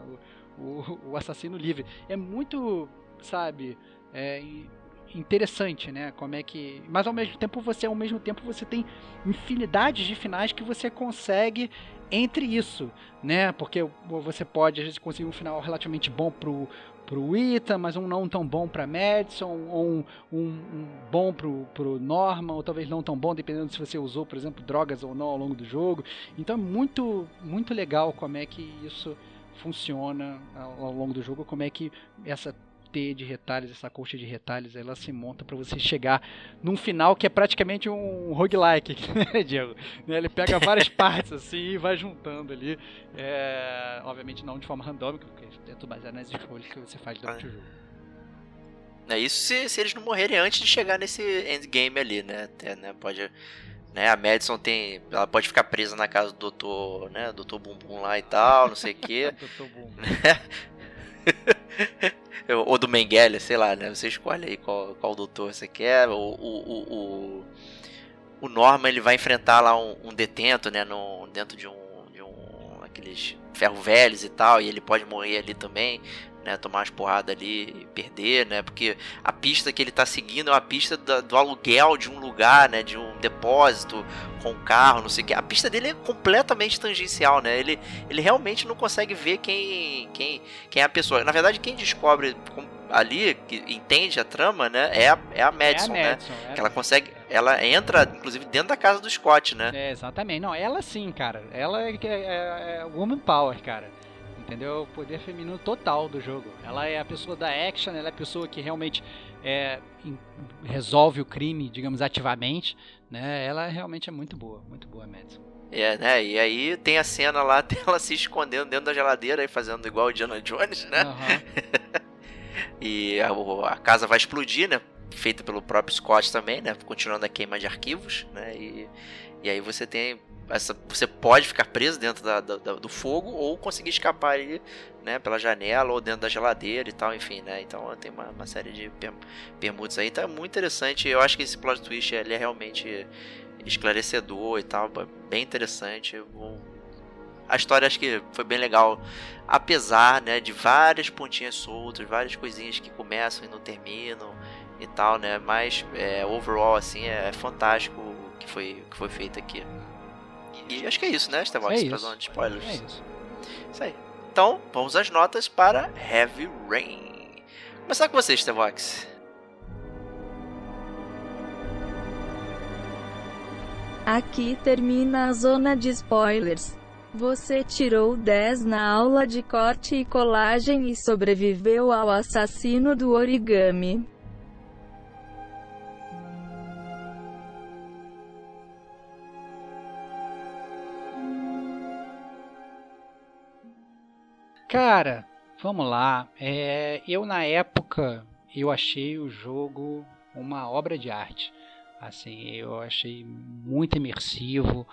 O, o, o assassino livre. É muito, sabe, é, interessante, né? Como é que, mas ao mesmo tempo você, ao mesmo tempo você tem infinidades de finais que você consegue entre isso, né? Porque você pode às vezes conseguir um final relativamente bom pro pro Ita, mas um não tão bom para Madison, ou um, um, um, bom pro, pro Norman, ou talvez não tão bom, dependendo se você usou, por exemplo, drogas ou não ao longo do jogo. Então é muito, muito legal como é que isso funciona ao, longo do jogo, como é que essa T de retalhos, essa colcha de retalhos, ela se monta para você chegar num final que é praticamente um roguelike, né, Diego? Né, ele pega várias partes assim e vai juntando ali. É, obviamente não de forma randômica, porque é tudo baseado nas escolhas que você faz durante o jogo. É isso se, se eles não morrerem antes de chegar nesse endgame ali, né? Até, né? Pode né? A Madison tem, ela pode ficar presa na casa do doutor, né? Doutor Bumbum lá e tal, não sei o quê. doutor Bumbum. Ou do Mengele, sei lá, né? Você escolhe aí qual, qual doutor você quer. O, o, o, o Norman ele vai enfrentar lá um, um detento, né? No, dentro de um, de um. aqueles ferro velhos e tal. E ele pode morrer ali também. Né? Tomar umas porradas ali e perder, né? Porque a pista que ele tá seguindo é uma pista do, do aluguel de um lugar, né? De um depósito com um carro, não sei o que. A pista dele é completamente tangencial, né? Ele, ele realmente não consegue ver quem, quem, quem é a pessoa. Na verdade, quem descobre ali, que entende a trama, né? É a, é a Madison, é a Madison né? É que ela consegue. Ela entra, inclusive, dentro da casa do Scott, né? É, exatamente. Não, ela sim, cara. Ela é, é, é woman power, cara entendeu? O poder feminino total do jogo. Ela é a pessoa da action, ela é a pessoa que realmente é, resolve o crime, digamos, ativamente, né? Ela realmente é muito boa, muito boa, Madison. É, né? E aí tem a cena lá dela se escondendo dentro da geladeira e fazendo igual o Diana Jones, né? Uhum. e a, a, casa vai explodir, né? Feita pelo próprio Scott também, né? Continuando a queima de arquivos, né? E, e aí você tem essa, você pode ficar preso dentro da, da, do fogo ou conseguir escapar ali, né, pela janela ou dentro da geladeira e tal, enfim, né? Então tem uma, uma série de permutas aí, então é muito interessante. Eu acho que esse plot twist ele é realmente esclarecedor e tal, bem interessante. A história acho que foi bem legal, apesar, né, de várias pontinhas soltas, várias coisinhas que começam e não terminam e tal, né? Mas é, overall assim é, é fantástico o que foi que foi feito aqui. E acho que é isso, né, Starbox? É pra zona de spoilers. É isso. Isso aí. Então, vamos às notas para Heavy Rain. Começar com você, Starbox. Aqui termina a zona de spoilers. Você tirou 10 na aula de corte e colagem e sobreviveu ao assassino do origami. Cara, vamos lá. É, eu na época eu achei o jogo uma obra de arte. Assim, eu achei muito imersivo.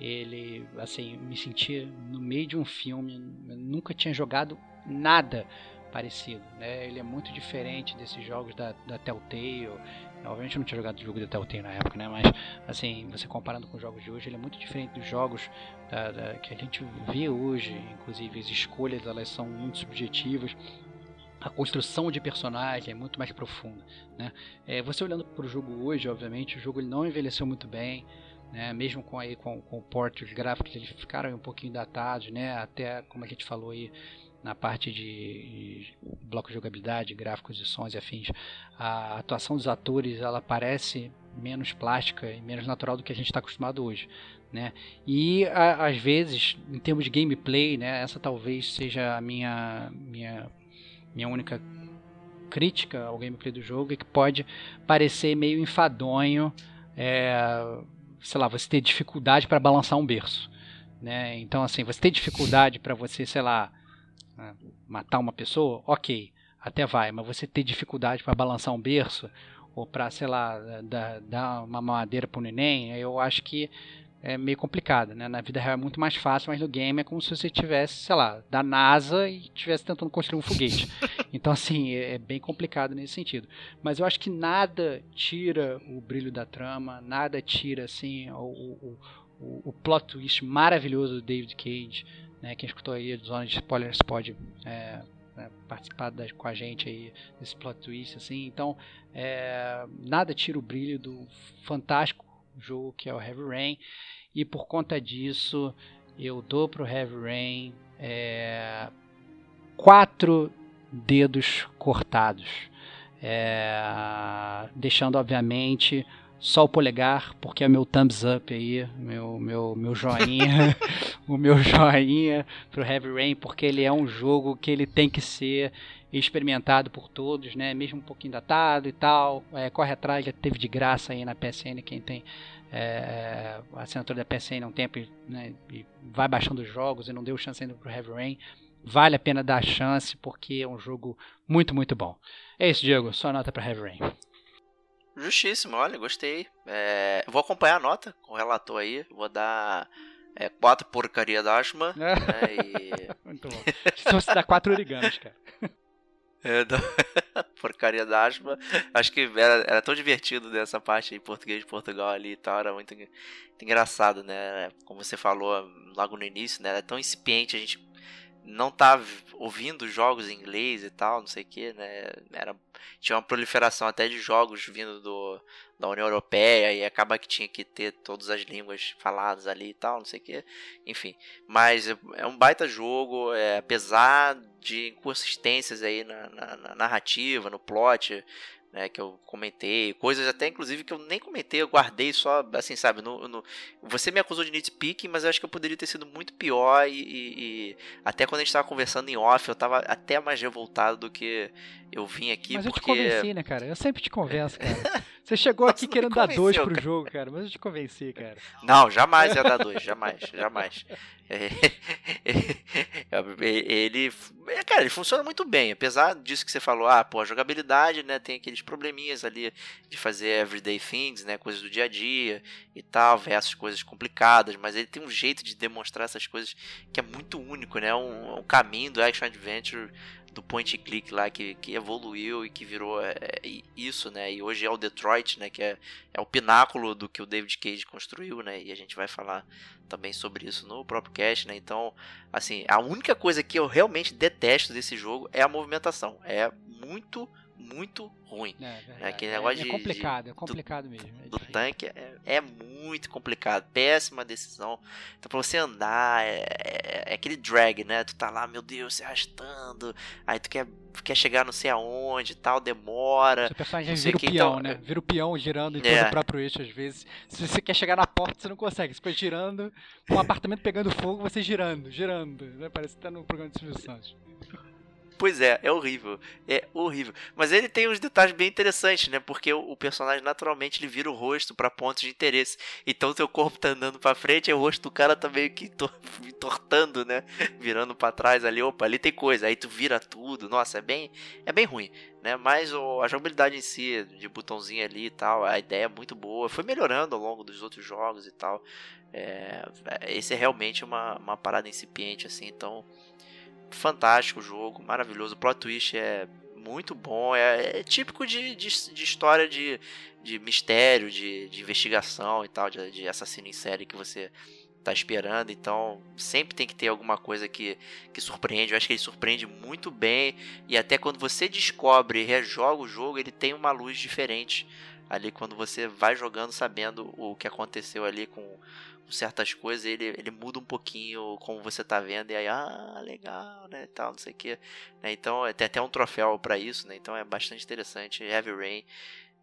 Ele, assim, me senti no meio de um filme. Eu nunca tinha jogado nada parecido, né? Ele é muito diferente desses jogos da, da Telltale Obviamente eu não tinha jogado o jogo de Telltale na época, né? Mas, assim, você comparando com os jogos de hoje, ele é muito diferente dos jogos da, da, que a gente vê hoje. Inclusive, as escolhas, elas são muito subjetivas. A construção de personagem é muito mais profunda, né? É, você olhando para o jogo hoje, obviamente, o jogo ele não envelheceu muito bem. Né, mesmo com, aí, com, com o porte, os gráficos eles ficaram um pouquinho datados, né, até como a gente falou aí, na parte de, bloco de jogabilidade, gráficos e sons e afins, a atuação dos atores ela parece menos plástica e menos natural do que a gente está acostumado hoje. Né? E a, às vezes, em termos de gameplay, né, essa talvez seja a minha, minha, minha única crítica ao gameplay do jogo, é que pode parecer meio enfadonho, é, sei lá, você ter dificuldade para balançar um berço. Né? Então, assim, você ter dificuldade para você, sei lá, né? Matar uma pessoa, ok, até vai, mas você ter dificuldade para balançar um berço ou para, sei lá, dar, dar uma madeira para o neném, eu acho que é meio complicado, né? Na vida real é muito mais fácil, mas no game é como se você tivesse, sei lá, da NASA e estivesse tentando construir um foguete. Então, assim, é, é bem complicado nesse sentido. Mas eu acho que nada tira o brilho da trama, nada tira, assim, o, o, o, o plot twist maravilhoso do David Cage, né? Quem escutou aí Zona de Spoilers pode é, né, participar da, com a gente aí desse plot twist, assim. Então, é, nada tira o brilho do fantástico jogo que é o Heavy Rain. E por conta disso, eu dou pro Heavy Rain é, quatro dedos cortados. É, deixando, obviamente, só o polegar, porque é meu thumbs up aí, meu, meu, meu joinha, o meu joinha pro Heavy Rain, porque ele é um jogo que ele tem que ser experimentado por todos, né? Mesmo um pouquinho datado e tal. É, corre atrás, já teve de graça aí na PSN, quem tem é, assinatura da PSN há um tempo né, e vai baixando os jogos e não deu chance ainda pro Heavy Rain. Vale a pena dar a chance, porque é um jogo muito, muito bom. É isso, Diego. Só nota para Heavy Rain. Justíssimo, olha, gostei. É, vou acompanhar a nota com o relator aí. Vou dar é, quatro porcaria da Ashma. É. Né, e... Muito bom. Se fosse dar quatro origamis, cara. É, porcaria da Ashma. Acho que era, era tão divertido dessa parte em português de Portugal ali e tal. Era muito, muito engraçado, né? Como você falou logo no início, né? Era tão incipiente, a gente não tá ouvindo jogos em inglês e tal, não sei o que, né? Era, tinha uma proliferação até de jogos vindo do, da União Europeia e acaba que tinha que ter todas as línguas faladas ali e tal, não sei o que, enfim. Mas é um baita jogo, é, apesar de inconsistências aí na, na, na narrativa, no plot, né, que eu comentei, coisas até inclusive que eu nem comentei, eu guardei só, assim, sabe, no, no... você me acusou de nitpicking, mas eu acho que eu poderia ter sido muito pior e, e, e até quando a gente estava conversando em off, eu estava até mais revoltado do que eu vim aqui, mas porque... eu te convenci, né, cara? Eu sempre te converso, cara. Você chegou aqui querendo dar dois pro cara. jogo, cara, mas eu te convenci, cara. Não, jamais ia dar dois, jamais, jamais. É, ele, é, cara, ele funciona muito bem, apesar disso que você falou, ah, pô, a jogabilidade, né, tem aqueles probleminhas ali de fazer everyday things, né, coisas do dia a dia e tal, versus coisas complicadas, mas ele tem um jeito de demonstrar essas coisas que é muito único, né, um, um caminho do action adventure do point click lá que, que evoluiu e que virou é, é, isso, né? E hoje é o Detroit, né? Que é, é o pináculo do que o David Cage construiu, né? E a gente vai falar também sobre isso no próprio cast, né? Então, assim, a única coisa que eu realmente detesto desse jogo é a movimentação. É muito muito ruim. É, é, Aquele negócio é, é complicado, de, é complicado do, mesmo. É do tanque é, é, muito complicado, péssima decisão. Então pra você andar, é, é, é, aquele drag, né? Tu tá lá, meu Deus, se arrastando, aí tu quer, quer chegar não sei aonde tal, demora. Seu personagem vira o que, peão, então, né? Vira o peão girando em todo o próprio eixo às vezes. Se você quer chegar na porta, você não consegue. Você fica girando, um apartamento pegando fogo, você girando, girando. Né? Parece que tá no programa de Silvio Santos. Pois é, é horrível. É horrível. Mas ele tem uns detalhes bem interessantes, né? Porque o, personagem naturalmente ele vira o rosto para pontos de interesse. Então teu corpo tá andando para frente, e o rosto do cara tá meio que tor tortando, né? Virando para trás ali, opa, ali tem coisa. Aí tu vira tudo. Nossa, é bem é bem ruim, né? Mas o, a jogabilidade em si, de botãozinho ali e tal, a ideia é muito boa. Foi melhorando ao longo dos outros jogos e tal. É, esse é realmente uma, uma parada incipiente, assim, então fantástico o jogo, maravilhoso. O plot twist é muito bom, é, é típico de, de, de, história de, de mistério, de, de investigação e tal, de, de assassino em série que você tá esperando, então sempre tem que ter alguma coisa que, que surpreende. Eu acho que ele surpreende muito bem e até quando você descobre e rejoga o jogo, ele tem uma luz diferente ali quando você vai jogando sabendo o que aconteceu ali com certas coisas, ele, ele muda um pouquinho como você tá vendo, e aí, ah, legal, né, tal, não sei o que. Né, então, tem até um troféu para isso, né, então é bastante interessante. Heavy Rain,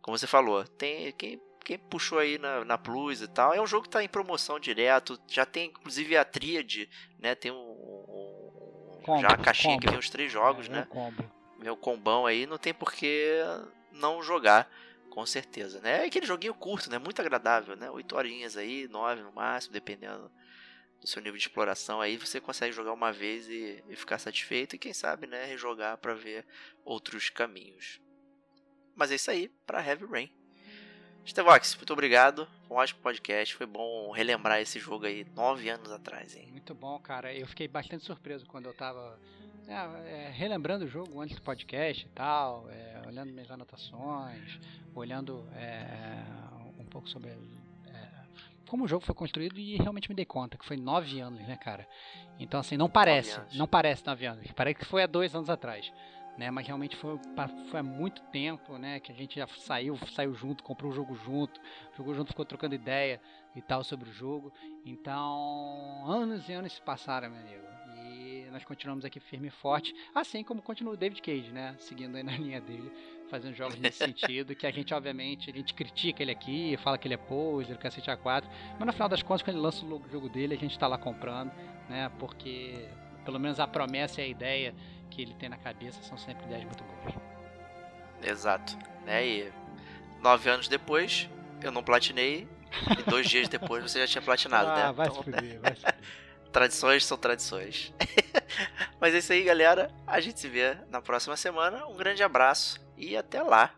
como você falou, tem quem, quem puxou aí na, na Plus e tal, é um jogo que tá em promoção direto, já tem inclusive a tríade, né, tem um, um combo, já a caixinha combo. que vem os três jogos, é, né, vem o combão aí, não tem por que não jogar. Com certeza, né? É aquele joguinho curto, né? Muito agradável, né? 8 horinhas aí, 9 no máximo, dependendo do seu nível de exploração. Aí você consegue jogar uma vez e, e ficar satisfeito e quem sabe, né? Rejogar para ver outros caminhos. Mas é isso aí para Heavy Rain. Stevox, muito obrigado. Um ótimo podcast. Foi bom relembrar esse jogo aí nove anos atrás, hein? Muito bom, cara. Eu fiquei bastante surpreso quando eu tava é, é, relembrando o jogo antes do podcast e tal, é, olhando minhas anotações, olhando é, um pouco sobre é, como o jogo foi construído e realmente me dei conta que foi nove anos, né, cara? Então, assim, não parece, não parece nove anos, parece que foi há dois anos atrás. Né, mas realmente foi, foi há muito tempo, né, que a gente já saiu, saiu junto, comprou o jogo junto, jogou junto, ficou trocando ideia e tal sobre o jogo. Então, anos e anos se passaram, meu amigo nós continuamos aqui firme e forte, assim como continua o David Cage, né? Seguindo aí na linha dele, fazendo jogos nesse sentido, que a gente, obviamente, a gente critica ele aqui, fala que ele é poser, cacete A4, mas no final das contas, quando ele lança o jogo dele, a gente tá lá comprando, né? Porque, pelo menos a promessa e a ideia que ele tem na cabeça são sempre ideias muito boas. Exato. Né? E nove anos depois, eu não platinei, e dois dias depois você já tinha platinado, ah, né? Vai então... se fuder, vai se fuder. Tradições são tradições. Mas é isso aí, galera. A gente se vê na próxima semana. Um grande abraço e até lá.